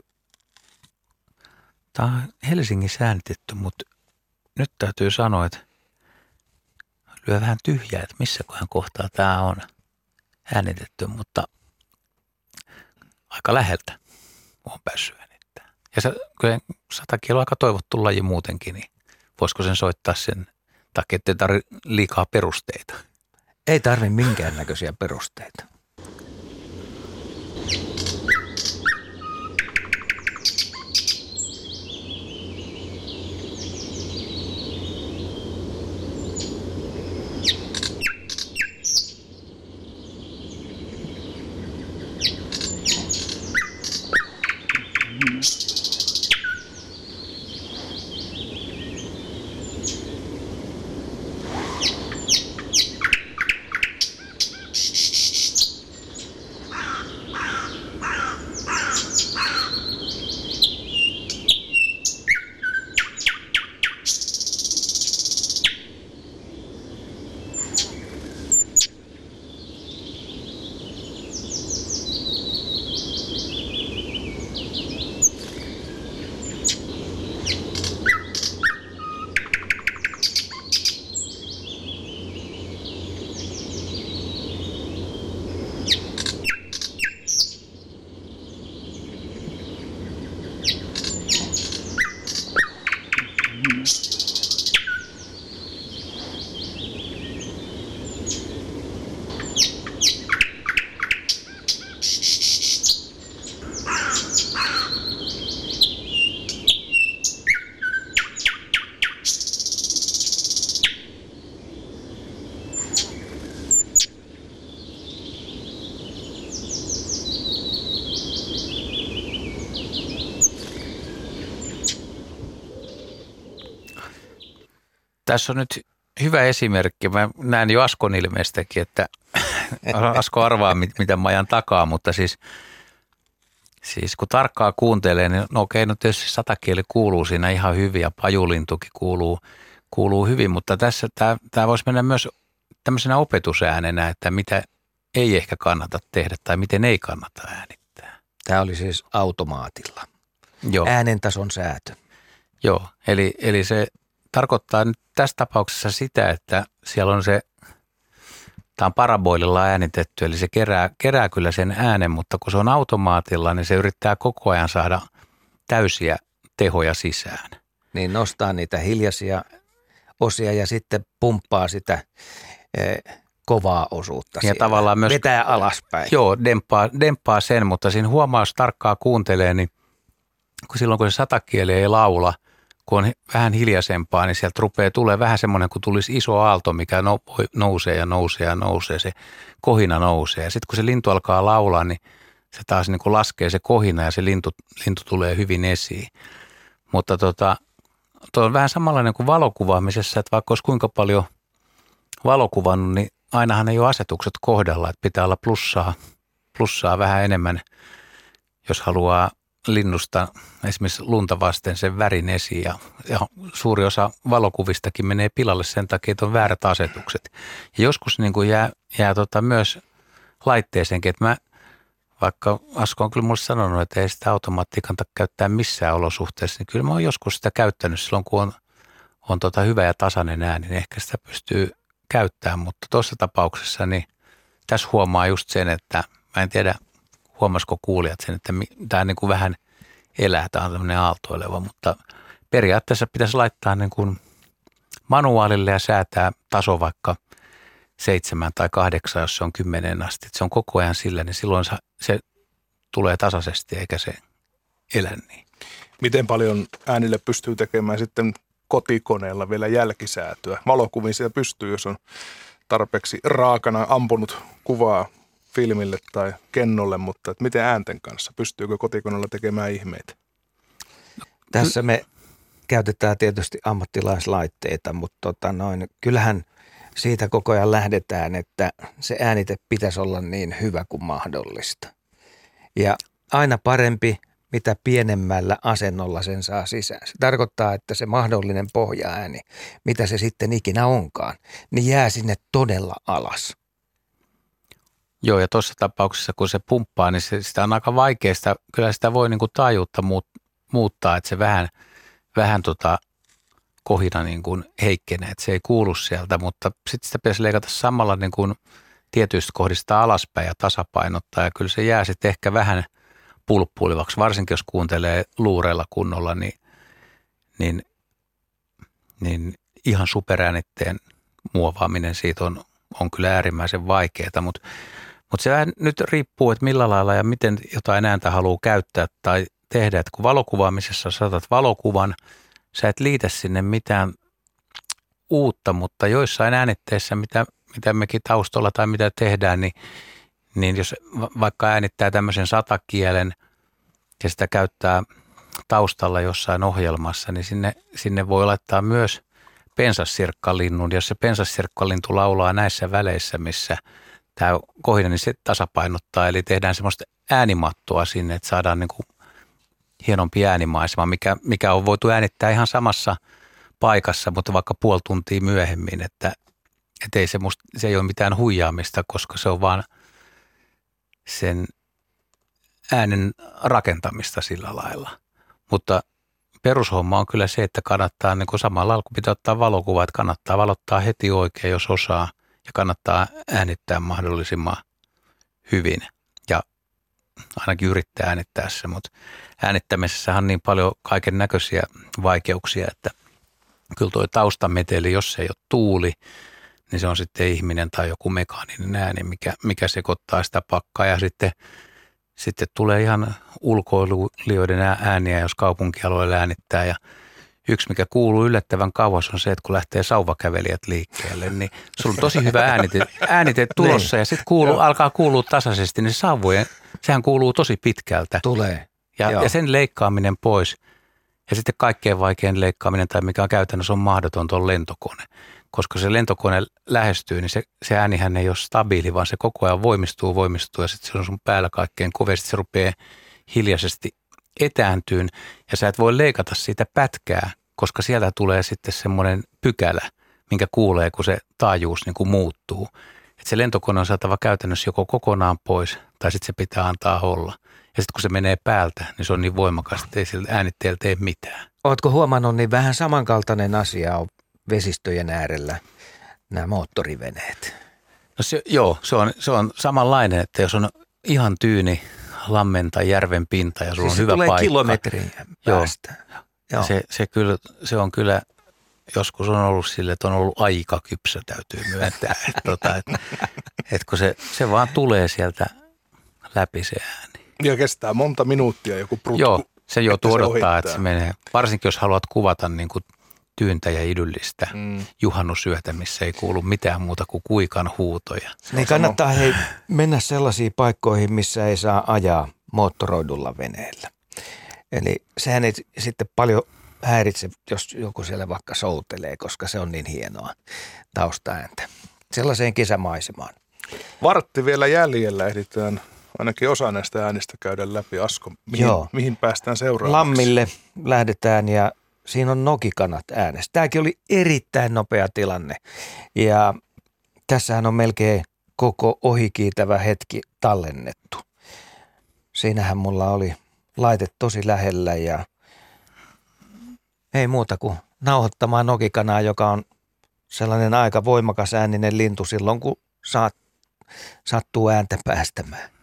Tämä on Helsingissä äänitetty, mutta nyt täytyy sanoa, että lyö vähän tyhjää, että missä kohan kohtaa tämä on äänitetty, mutta aika läheltä on päässyt äänittämään. Ja se, kyllä satakin on aika toivottu laji muutenkin, niin voisiko sen soittaa sen takia, ettei tarvitse liikaa perusteita. Ei tarvi minkäännäköisiä perusteita. Tässä on nyt hyvä esimerkki. Mä näen jo Askon ilmeestäkin, että [laughs] Asko arvaa, mit- mitä mä ajan takaa, mutta siis, siis kun tarkkaa kuuntelee, niin no okei, no tietysti satakieli kuuluu siinä ihan hyvin ja pajulintukin kuuluu, kuuluu hyvin, mutta tässä tämä voisi mennä myös tämmöisenä opetusäänenä, että mitä ei ehkä kannata tehdä tai miten ei kannata äänittää. Tämä oli siis automaatilla. Joo. Äänentason säätö. Joo, eli, eli se tarkoittaa nyt tässä tapauksessa sitä, että siellä on se, tämä on paraboililla äänitetty, eli se kerää, kerää kyllä sen äänen, mutta kun se on automaatilla, niin se yrittää koko ajan saada täysiä tehoja sisään. Niin nostaa niitä hiljaisia osia ja sitten pumppaa sitä eh, kovaa osuutta. siellä. tavallaan myös- Vetää alaspäin. Joo, demppaa, demppaa sen, mutta siinä huomaa, jos tarkkaa kuuntelee, niin kun silloin kun se satakieli ei laula, kun on vähän hiljaisempaa, niin sieltä rupeaa tulee vähän semmoinen, kun tulisi iso aalto, mikä no, nousee ja nousee ja nousee, se kohina nousee. Ja sitten kun se lintu alkaa laulaa, niin se taas niin kuin laskee se kohina ja se lintu, lintu tulee hyvin esiin. Mutta tota, tuo on vähän samanlainen kuin valokuvaamisessa, että vaikka olisi kuinka paljon valokuvannut, niin ainahan ei ole asetukset kohdalla, että pitää olla plussaa, plussaa vähän enemmän, jos haluaa linnusta esimerkiksi lunta vasten sen värin esiin ja, ja suuri osa valokuvistakin menee pilalle sen takia, että on väärät asetukset. Ja joskus niin kuin jää, jää tota myös laitteeseenkin, että mä vaikka Asko on kyllä mulle sanonut, että ei sitä automaattia käyttää missään olosuhteessa, niin kyllä mä oon joskus sitä käyttänyt silloin, kun on, on tota hyvä ja tasainen ääni, niin ehkä sitä pystyy käyttämään, mutta tuossa tapauksessa niin tässä huomaa just sen, että mä en tiedä, huomasiko kuulijat sen, että tämä niin kuin vähän elää, tämä on tämmöinen aaltoileva, mutta periaatteessa pitäisi laittaa niin kuin manuaalille ja säätää taso vaikka – seitsemän tai kahdeksan, jos se on kymmenen asti. Se on koko ajan sillä, niin silloin se tulee tasaisesti eikä se elä niin. Miten paljon äänille pystyy tekemään sitten kotikoneella vielä jälkisäätöä? Valokuviin sitä pystyy, jos on tarpeeksi raakana ampunut kuvaa filmille tai kennolle, mutta että miten äänten kanssa? Pystyykö kotikoneella tekemään ihmeitä? Tässä me käytetään tietysti ammattilaislaitteita, mutta tota noin, kyllähän – siitä koko ajan lähdetään, että se äänite pitäisi olla niin hyvä kuin mahdollista. Ja aina parempi, mitä pienemmällä asennolla sen saa sisään. Se tarkoittaa, että se mahdollinen pohjaääni, mitä se sitten ikinä onkaan, niin jää sinne todella alas. Joo, ja tuossa tapauksessa, kun se pumppaa, niin se, sitä on aika vaikeaa. Kyllä sitä voi niin kuin taajuutta muuttaa, että se vähän, vähän tota, kohina niin kuin heikkenee, että se ei kuulu sieltä, mutta sitten sitä pitäisi leikata samalla niin kuin tietyistä kohdista alaspäin ja tasapainottaa ja kyllä se jää sitten ehkä vähän pulppuilevaksi, varsinkin jos kuuntelee luureilla kunnolla, niin, niin, niin ihan superäänitteen muovaaminen siitä on, on kyllä äärimmäisen vaikeaa, mutta, mutta se nyt riippuu, että millä lailla ja miten jotain ääntä haluaa käyttää tai tehdä, että kun valokuvaamisessa saatat valokuvan – sä et liitä sinne mitään uutta, mutta joissain äänitteissä, mitä, mitä mekin taustalla tai mitä tehdään, niin, niin jos vaikka äänittää tämmöisen satakielen ja sitä käyttää taustalla jossain ohjelmassa, niin sinne, sinne voi laittaa myös pensassirkkalinnun. Jos se pensassirkkalintu laulaa näissä väleissä, missä tämä kohina, niin se tasapainottaa. Eli tehdään semmoista äänimattoa sinne, että saadaan niin kuin hienompi äänimaisema, mikä, mikä on voitu äänittää ihan samassa paikassa, mutta vaikka puoli tuntia myöhemmin, että, että ei se, musta, se ei ole mitään huijaamista, koska se on vaan sen äänen rakentamista sillä lailla. Mutta perushomma on kyllä se, että kannattaa niin kuin samalla kun pitää ottaa valokuva, että kannattaa valottaa heti oikein, jos osaa, ja kannattaa äänittää mahdollisimman hyvin – ainakin yrittää äänittää se, mutta äänittämisessä on niin paljon kaiken näköisiä vaikeuksia, että kyllä tuo taustameteli, jos se ei ole tuuli, niin se on sitten ihminen tai joku mekaaninen ääni, mikä, mikä sekoittaa sitä pakkaa. Ja sitten, sitten tulee ihan ulkoilijoiden ääniä, jos kaupunkialueella äänittää ja yksi, mikä kuuluu yllättävän kauas, on se, että kun lähtee sauvakävelijät liikkeelle, niin sulla on tosi hyvä äänite, äänite tulossa ja sitten kuuluu, alkaa kuulua tasaisesti, niin sauvojen sehän kuuluu tosi pitkältä. Tulee. Ja, ja sen leikkaaminen pois ja sitten kaikkein vaikein leikkaaminen tai mikä on käytännössä on mahdoton on lentokone. Koska se lentokone lähestyy, niin se, se äänihän ei ole stabiili, vaan se koko ajan voimistuu, voimistuu ja sitten se on sun päällä kaikkein kovasti. Se rupeaa hiljaisesti etääntyyn ja sä et voi leikata siitä pätkää, koska sieltä tulee sitten semmoinen pykälä, minkä kuulee, kun se taajuus niin kuin muuttuu. Et se lentokone on saatava käytännössä joko kokonaan pois tai sitten se pitää antaa olla. Ja sitten kun se menee päältä, niin se on niin voimakas, että ei sillä äänitteellä tee mitään. Oletko huomannut, niin vähän samankaltainen asia on vesistöjen äärellä nämä moottoriveneet. No se, joo, se on, se on samanlainen, että jos on ihan tyyni lammen tai järven pinta ja sulla siis on hyvä tulee paikka. kilometrin päästä. Joo. Joo. Se, se, kyllä, se on kyllä joskus on ollut sille, että on ollut aika kypsä, täytyy myöntää. [laughs] että, tota, että, että kun se, se vaan tulee sieltä läpi se ääni. Ja kestää monta minuuttia joku prutku. Joo, Se joutuu se odottaa, ohittaa. että se menee. Varsinkin jos haluat kuvata niin kuin tyyntä ja idyllistä Mm. juhannusyötä, missä ei kuulu mitään muuta kuin kuikan huutoja. Niin kannattaa hei, mennä sellaisiin paikkoihin, missä ei saa ajaa moottoroidulla veneellä. Eli sehän ei sitten paljon häiritse, jos joku siellä vaikka soutelee, koska se on niin hienoa taustaääntä. Sellaiseen kesämaisemaan. Vartti vielä jäljellä ehditään ainakin osa näistä äänistä käydä läpi. Asko, mihin, Joo. mihin päästään seuraavaksi? Lammille lähdetään ja siinä on nokikanat äänessä. Tämäkin oli erittäin nopea tilanne ja tässähän on melkein koko ohikiitävä hetki tallennettu. Siinähän mulla oli laite tosi lähellä ja ei muuta kuin nauhoittamaan nokikanaa, joka on sellainen aika voimakas ääninen lintu silloin, kun saat, sattuu ääntä päästämään.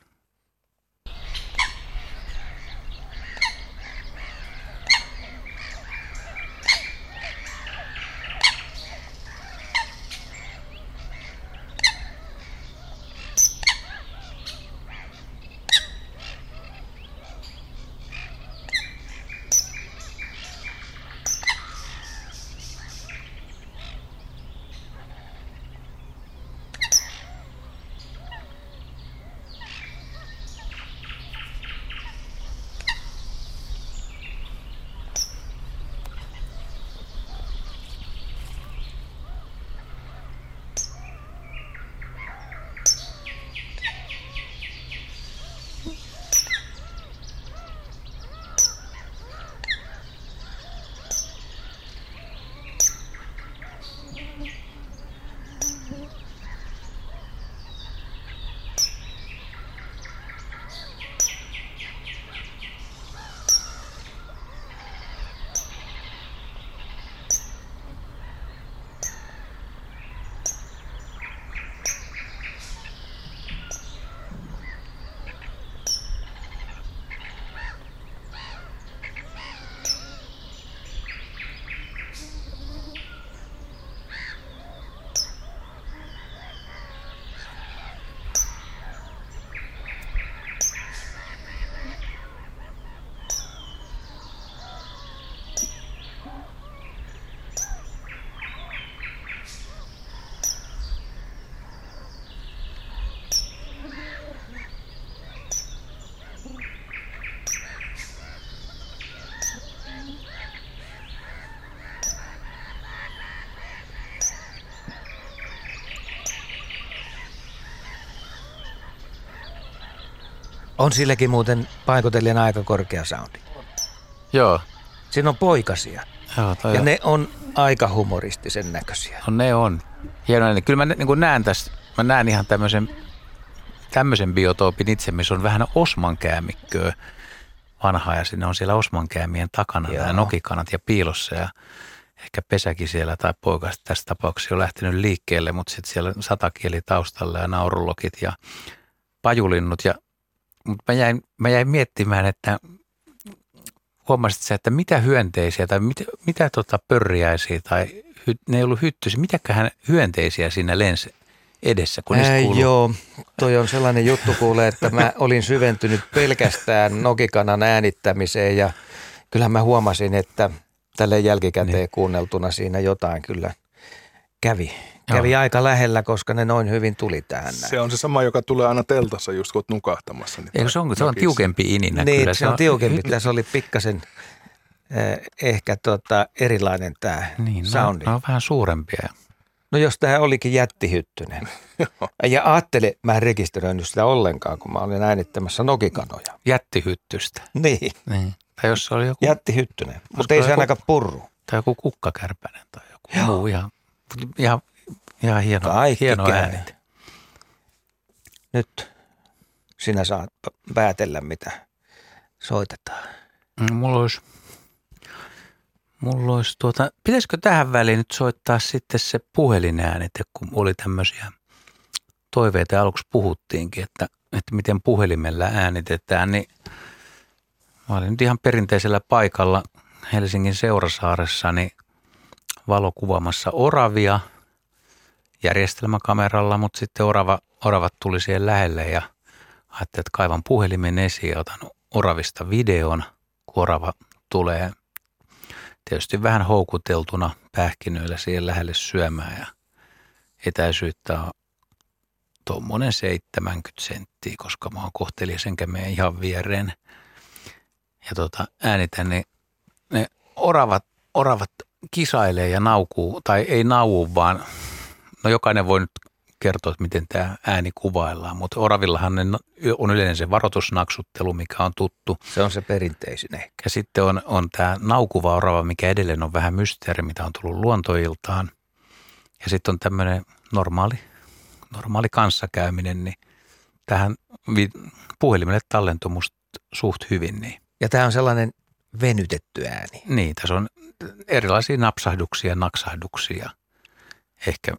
On silläkin muuten paikotellen aika korkea soundi. Joo, Siinä on poikasia joo toi ja on- ne on aika humoristisen näköisiä. No ne on. Hienoa. niin Kyllä mä niin näen tässä, mä näen ihan tämmöisen, tämmöisen biotoopin itse, missä on vähän osmankäämikköä vanhaa ja sinne on siellä osmankäämien takana Joo. nämä nokikanat ja piilossa ja ehkä pesäkin siellä tai poika tässä tapauksessa jo lähtenyt liikkeelle, mutta sitten siellä on satakieli taustalla ja naurulokit ja pajulinnut ja mutta mä jäin, mä jäin miettimään, että huomasit sä, että mitä hyönteisiä tai mitä, mitä tota pörriäisiä tai hy, ne ei ollut hyttyisiä, mitäköhän hyönteisiä siinä lensi edessä, kun Ää, kuuluu. joo, toi on sellainen juttu kuule, että mä olin syventynyt pelkästään nokikanan äänittämiseen ja kyllähän mä huomasin, että tälle jälkikäteen niin. kuunneltuna siinä jotain kyllä kävi. Kävi Joo. aika lähellä, koska ne noin hyvin tuli tähän näin. Se on se sama, joka tulee aina teltassa just kun nukahtamassa. Niin Eikö se on, se on tiukempi ininä niin, kyllä. se on tiukempi. Tässä oli pikkasen eh, ehkä tota erilainen tämä Niin, no, soundi. ne on vähän suurempia. No jos tämä olikin jättihyttynen. [laughs] ja ajattele, mä en rekisteröinyt sitä ollenkaan, kun mä olin äänittämässä nokikanoja. Jättihyttystä. Niin, Niin. Tai jos se oli joku, jättihyttynen. Mutta ei se joku- ainakaan purru. tai joku kukkakärpänen tai joku muu ihan, ihan, ihan hieno, Kaikki hieno ääni. Nyt sinä saat päätellä, mitä soitetaan. Mm, Mulla olisi, mulla olisi tuota, pitäisikö tähän väliin nyt soittaa sitten se puhelinäänite, kun oli tämmöisiä toiveita ja aluksi puhuttiinkin, että, että miten puhelimella äänitetään, niin mä olin nyt ihan perinteisellä paikalla Helsingin Seurasaaressa, niin valokuvaamassa oravia järjestelmäkameralla, mutta sitten orava, oravat tuli siihen lähelle ja ajattelin, että kaivan puhelimen esiin ja otan oravista videon, orava tulee tietysti vähän houkuteltuna pähkinöillä siihen lähelle syömään ja etäisyyttä on tuommoinen 70 senttiä, koska mä oon kohteliaisen kämeen ihan viereen. Ja tota, äänitän, niin ne oravat, oravat kisailee ja naukuu, tai ei nauuu, vaan no jokainen voi nyt kertoa, että miten tämä ääni kuvaillaan, mutta oravillahan ne on yleinen se varoitusnaksuttelu, mikä on tuttu. Se on se perinteisin ehkä. Ja sitten on, on tämä naukuva orava, mikä edelleen on vähän mysteeri, mitä on tullut luontoiltaan. Ja sitten on tämmöinen normaali, normaali kanssakäyminen, niin tähän puhelimelle tallentuu musta suht hyvin. Niin. Ja tämä on sellainen venytetty ääni. Niin, tässä on erilaisia napsahduksia, naksahduksia. Ehkä,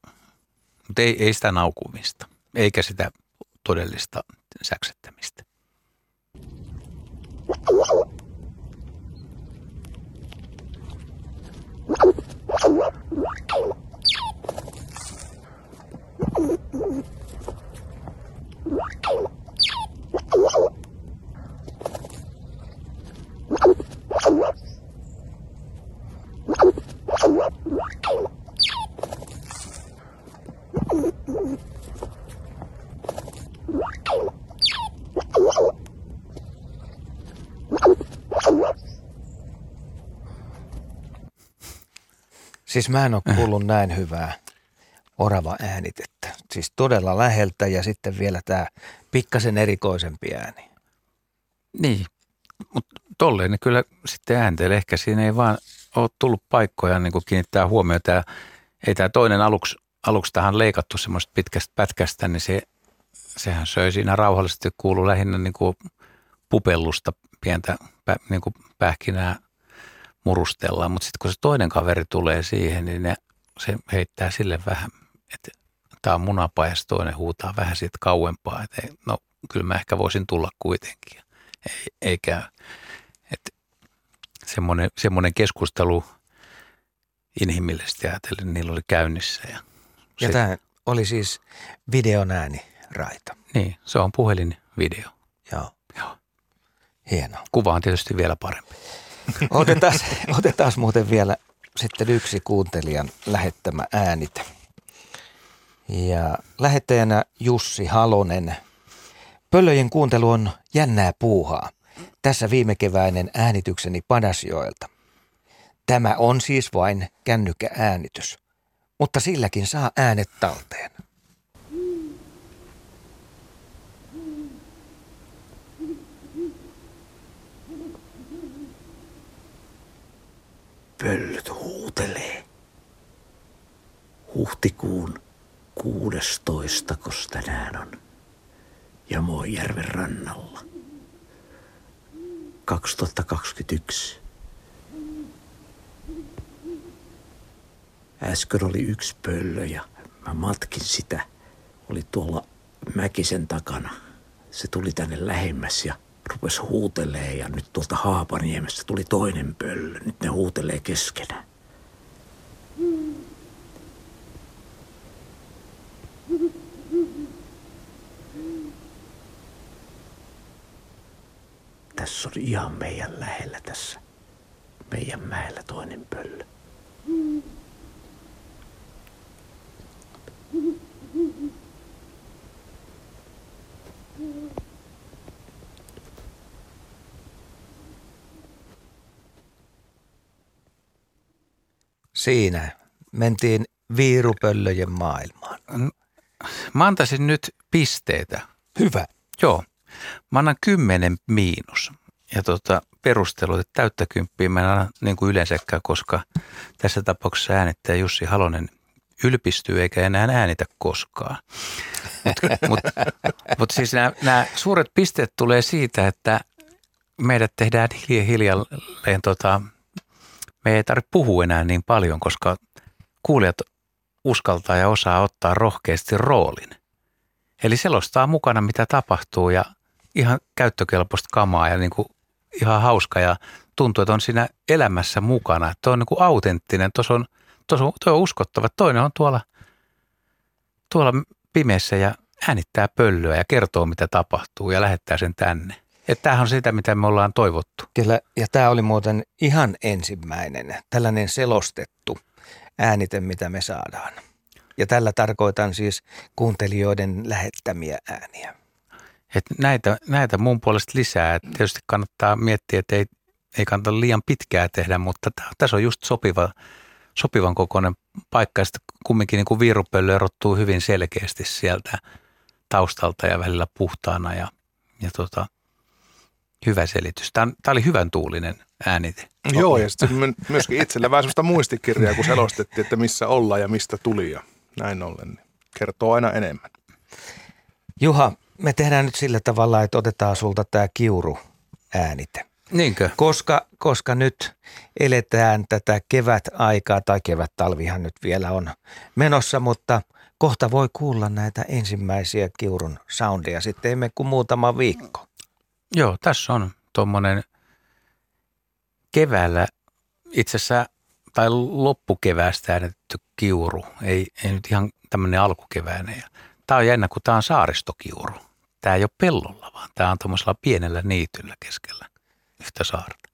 mutta ei, ei sitä naukumista, eikä sitä todellista säksettämistä. Siis mä en ole kuullut näin hyvää orava äänitettä. Siis todella läheltä ja sitten vielä tämä pikkasen erikoisempi ääni. Niin, mutta tolleen niin kyllä sitten ääntelee. Ehkä siinä ei vaan ole tullut paikkoja niin kuin kiinnittää huomiota. Ja ei tämä toinen aluksi, aluksi tähän leikattu semmoista pitkästä pätkästä, niin se, sehän söi siinä rauhallisesti kuulu lähinnä niin kuin pupellusta pientä niin kuin pähkinää murustellaan. Mutta sitten kun se toinen kaveri tulee siihen, niin ne, se heittää sille vähän, että tämä on munapajassa, toinen huutaa vähän siitä kauempaa, että no kyllä mä ehkä voisin tulla kuitenkin. Ei, eikä, että semmoinen, semmoinen keskustelu inhimillisesti ajatellen niillä oli käynnissä. Ja, ja tämä oli siis videon ääni raita. Niin, se on puhelinvideo. Joo. Joo. Hienoa. Kuva on tietysti vielä parempi. [laughs] Otetaan, otetaan muuten vielä sitten yksi kuuntelijan lähettämä äänite. Ja lähettäjänä Jussi Halonen. Pöllöjen kuuntelu on jännää puuhaa. Tässä viime keväinen äänitykseni Padasjoelta. Tämä on siis vain kännykkääänitys, mutta silläkin saa äänet talteen. Pöllyt huutelee. Huhtikuun 16, kos tänään on. Ja Moijärven rannalla. 2021. Äsken oli yksi pöllö ja mä matkin sitä. Oli tuolla Mäkisen takana. Se tuli tänne lähemmäs ja rupesi huutelee ja nyt tuolta Haapaniemestä tuli toinen pöllö. Nyt ne huutelee keskenään. Tässä on ihan meidän lähellä tässä. Meidän mäellä toinen pöllö. Siinä mentiin viirupöllöjen maailmaan. Mä antaisin nyt pisteitä. Hyvä. Joo. Mä annan kymmenen miinus. Ja tota, perustelu, että täyttä kymppiä mä en anna niin kuin yleensäkään, koska tässä tapauksessa äänittäjä Jussi Halonen ylpistyy eikä enää äänitä koskaan. Mutta mut, mut siis nämä suuret pisteet tulee siitä, että meidät tehdään hiljalleen, tota, me ei tarvitse puhua enää niin paljon, koska kuulijat uskaltaa ja osaa ottaa rohkeasti roolin. Eli selostaa mukana, mitä tapahtuu ja ihan käyttökelpoista kamaa ja niin kuin ihan hauska ja tuntuu, että on siinä elämässä mukana. Että on niin kuin autenttinen, tuossa on, on, tuo on uskottava. Toinen on tuolla, tuolla pimeässä ja äänittää pöllöä ja kertoo, mitä tapahtuu ja lähettää sen tänne. Että tämähän on sitä, mitä me ollaan toivottu. Kyllä, ja tämä oli muuten ihan ensimmäinen tällainen selostettu äänite, mitä me saadaan. Ja tällä tarkoitan siis kuuntelijoiden lähettämiä ääniä. Et näitä, näitä mun puolesta lisää. Et tietysti kannattaa miettiä, että ei, ei kannata liian pitkää tehdä, mutta tässä on just sopiva, sopivan kokoinen paikka. Ja sitten kumminkin niin kuin viirupöllö erottuu hyvin selkeästi sieltä taustalta ja välillä puhtaana ja, ja tota, hyvä selitys. Tämä, tämä oli hyvän tuulinen äänite. Joo, ja sitten myöskin itsellä vähän sellaista muistikirjaa, kun selostettiin, että missä ollaan ja mistä tuli ja näin ollen. Niin kertoo aina enemmän. Juha, me tehdään nyt sillä tavalla, että otetaan sulta tämä kiuru äänite. Niinkö? Koska, koska nyt eletään tätä kevät-aikaa, tai kevät-talvihan nyt vielä on menossa, mutta kohta voi kuulla näitä ensimmäisiä kiurun soundia. Sitten emme kuin muutama viikko. Joo, tässä on tuommoinen keväällä itse asiassa, tai loppukeväästä äänetetty kiuru. Ei, ei nyt ihan tämmöinen alkukeväinen. Tämä on jännä, kun tämä on saaristokiuru. Tämä ei ole pellolla, vaan tämä on tuommoisella pienellä niityllä keskellä yhtä saarta.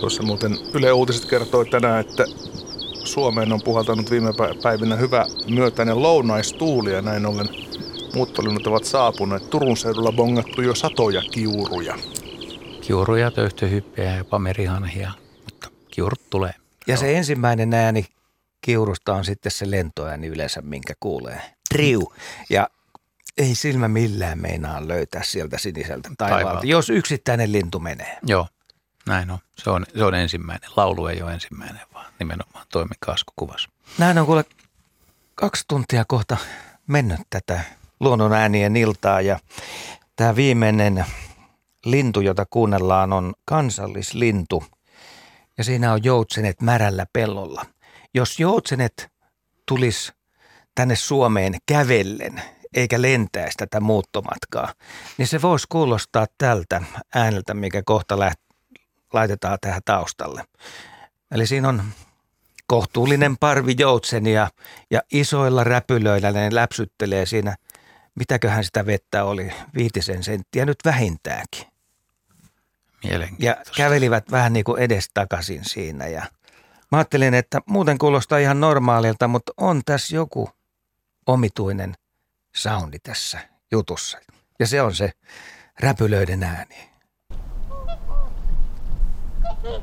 Tuossa muuten Yle Uutiset kertoi tänään, että Suomeen on puhaltanut viime päivinä hyvä myötäinen lounaistuuli ja näin ollen muuttolinnut ovat saapuneet. Turun seudulla bongattu jo satoja kiuruja. Kiuruja, töyhtöhyppejä ja jopa merihanhia, mutta kiurut tulee. Ja se ensimmäinen ääni kiurusta on sitten se lentoääni yleensä, minkä kuulee. Triu. Ja ei silmä millään meinaa löytää sieltä siniseltä taivaalta, Taivaalta. jos yksittäinen lintu menee. Joo, näin on. Se on, se on ensimmäinen. Laulu ei ole ensimmäinen, vaan nimenomaan toimi kaskukuvassa. Näin on kuule kaksi tuntia kohta mennyt tätä luonnon äänien iltaa ja tämä viimeinen lintu, jota kuunnellaan, on kansallislintu ja siinä on joutsenet märällä pellolla. Jos joutsenet tulis tänne Suomeen kävellen eikä lentäisi tätä muuttomatkaa, niin se voisi kuulostaa tältä ääneltä, mikä kohta läht- laitetaan tähän taustalle. Eli siinä on kohtuullinen parvi joutsenia ja isoilla räpylöillä ne läpsyttelee siinä, mitäköhän sitä vettä oli, viitisen senttiä nyt vähintäänkin. Ja kävelivät vähän niin kuin edestakaisin siinä ja mä ajattelin, että muuten kuulostaa ihan normaalilta, mutta on tässä joku omituinen soundi tässä jutussa. Ja se on se räpylöiden ääni. Oh,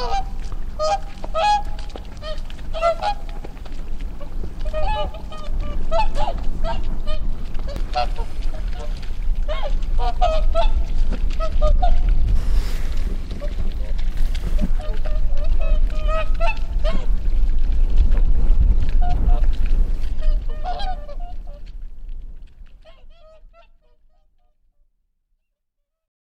Oh!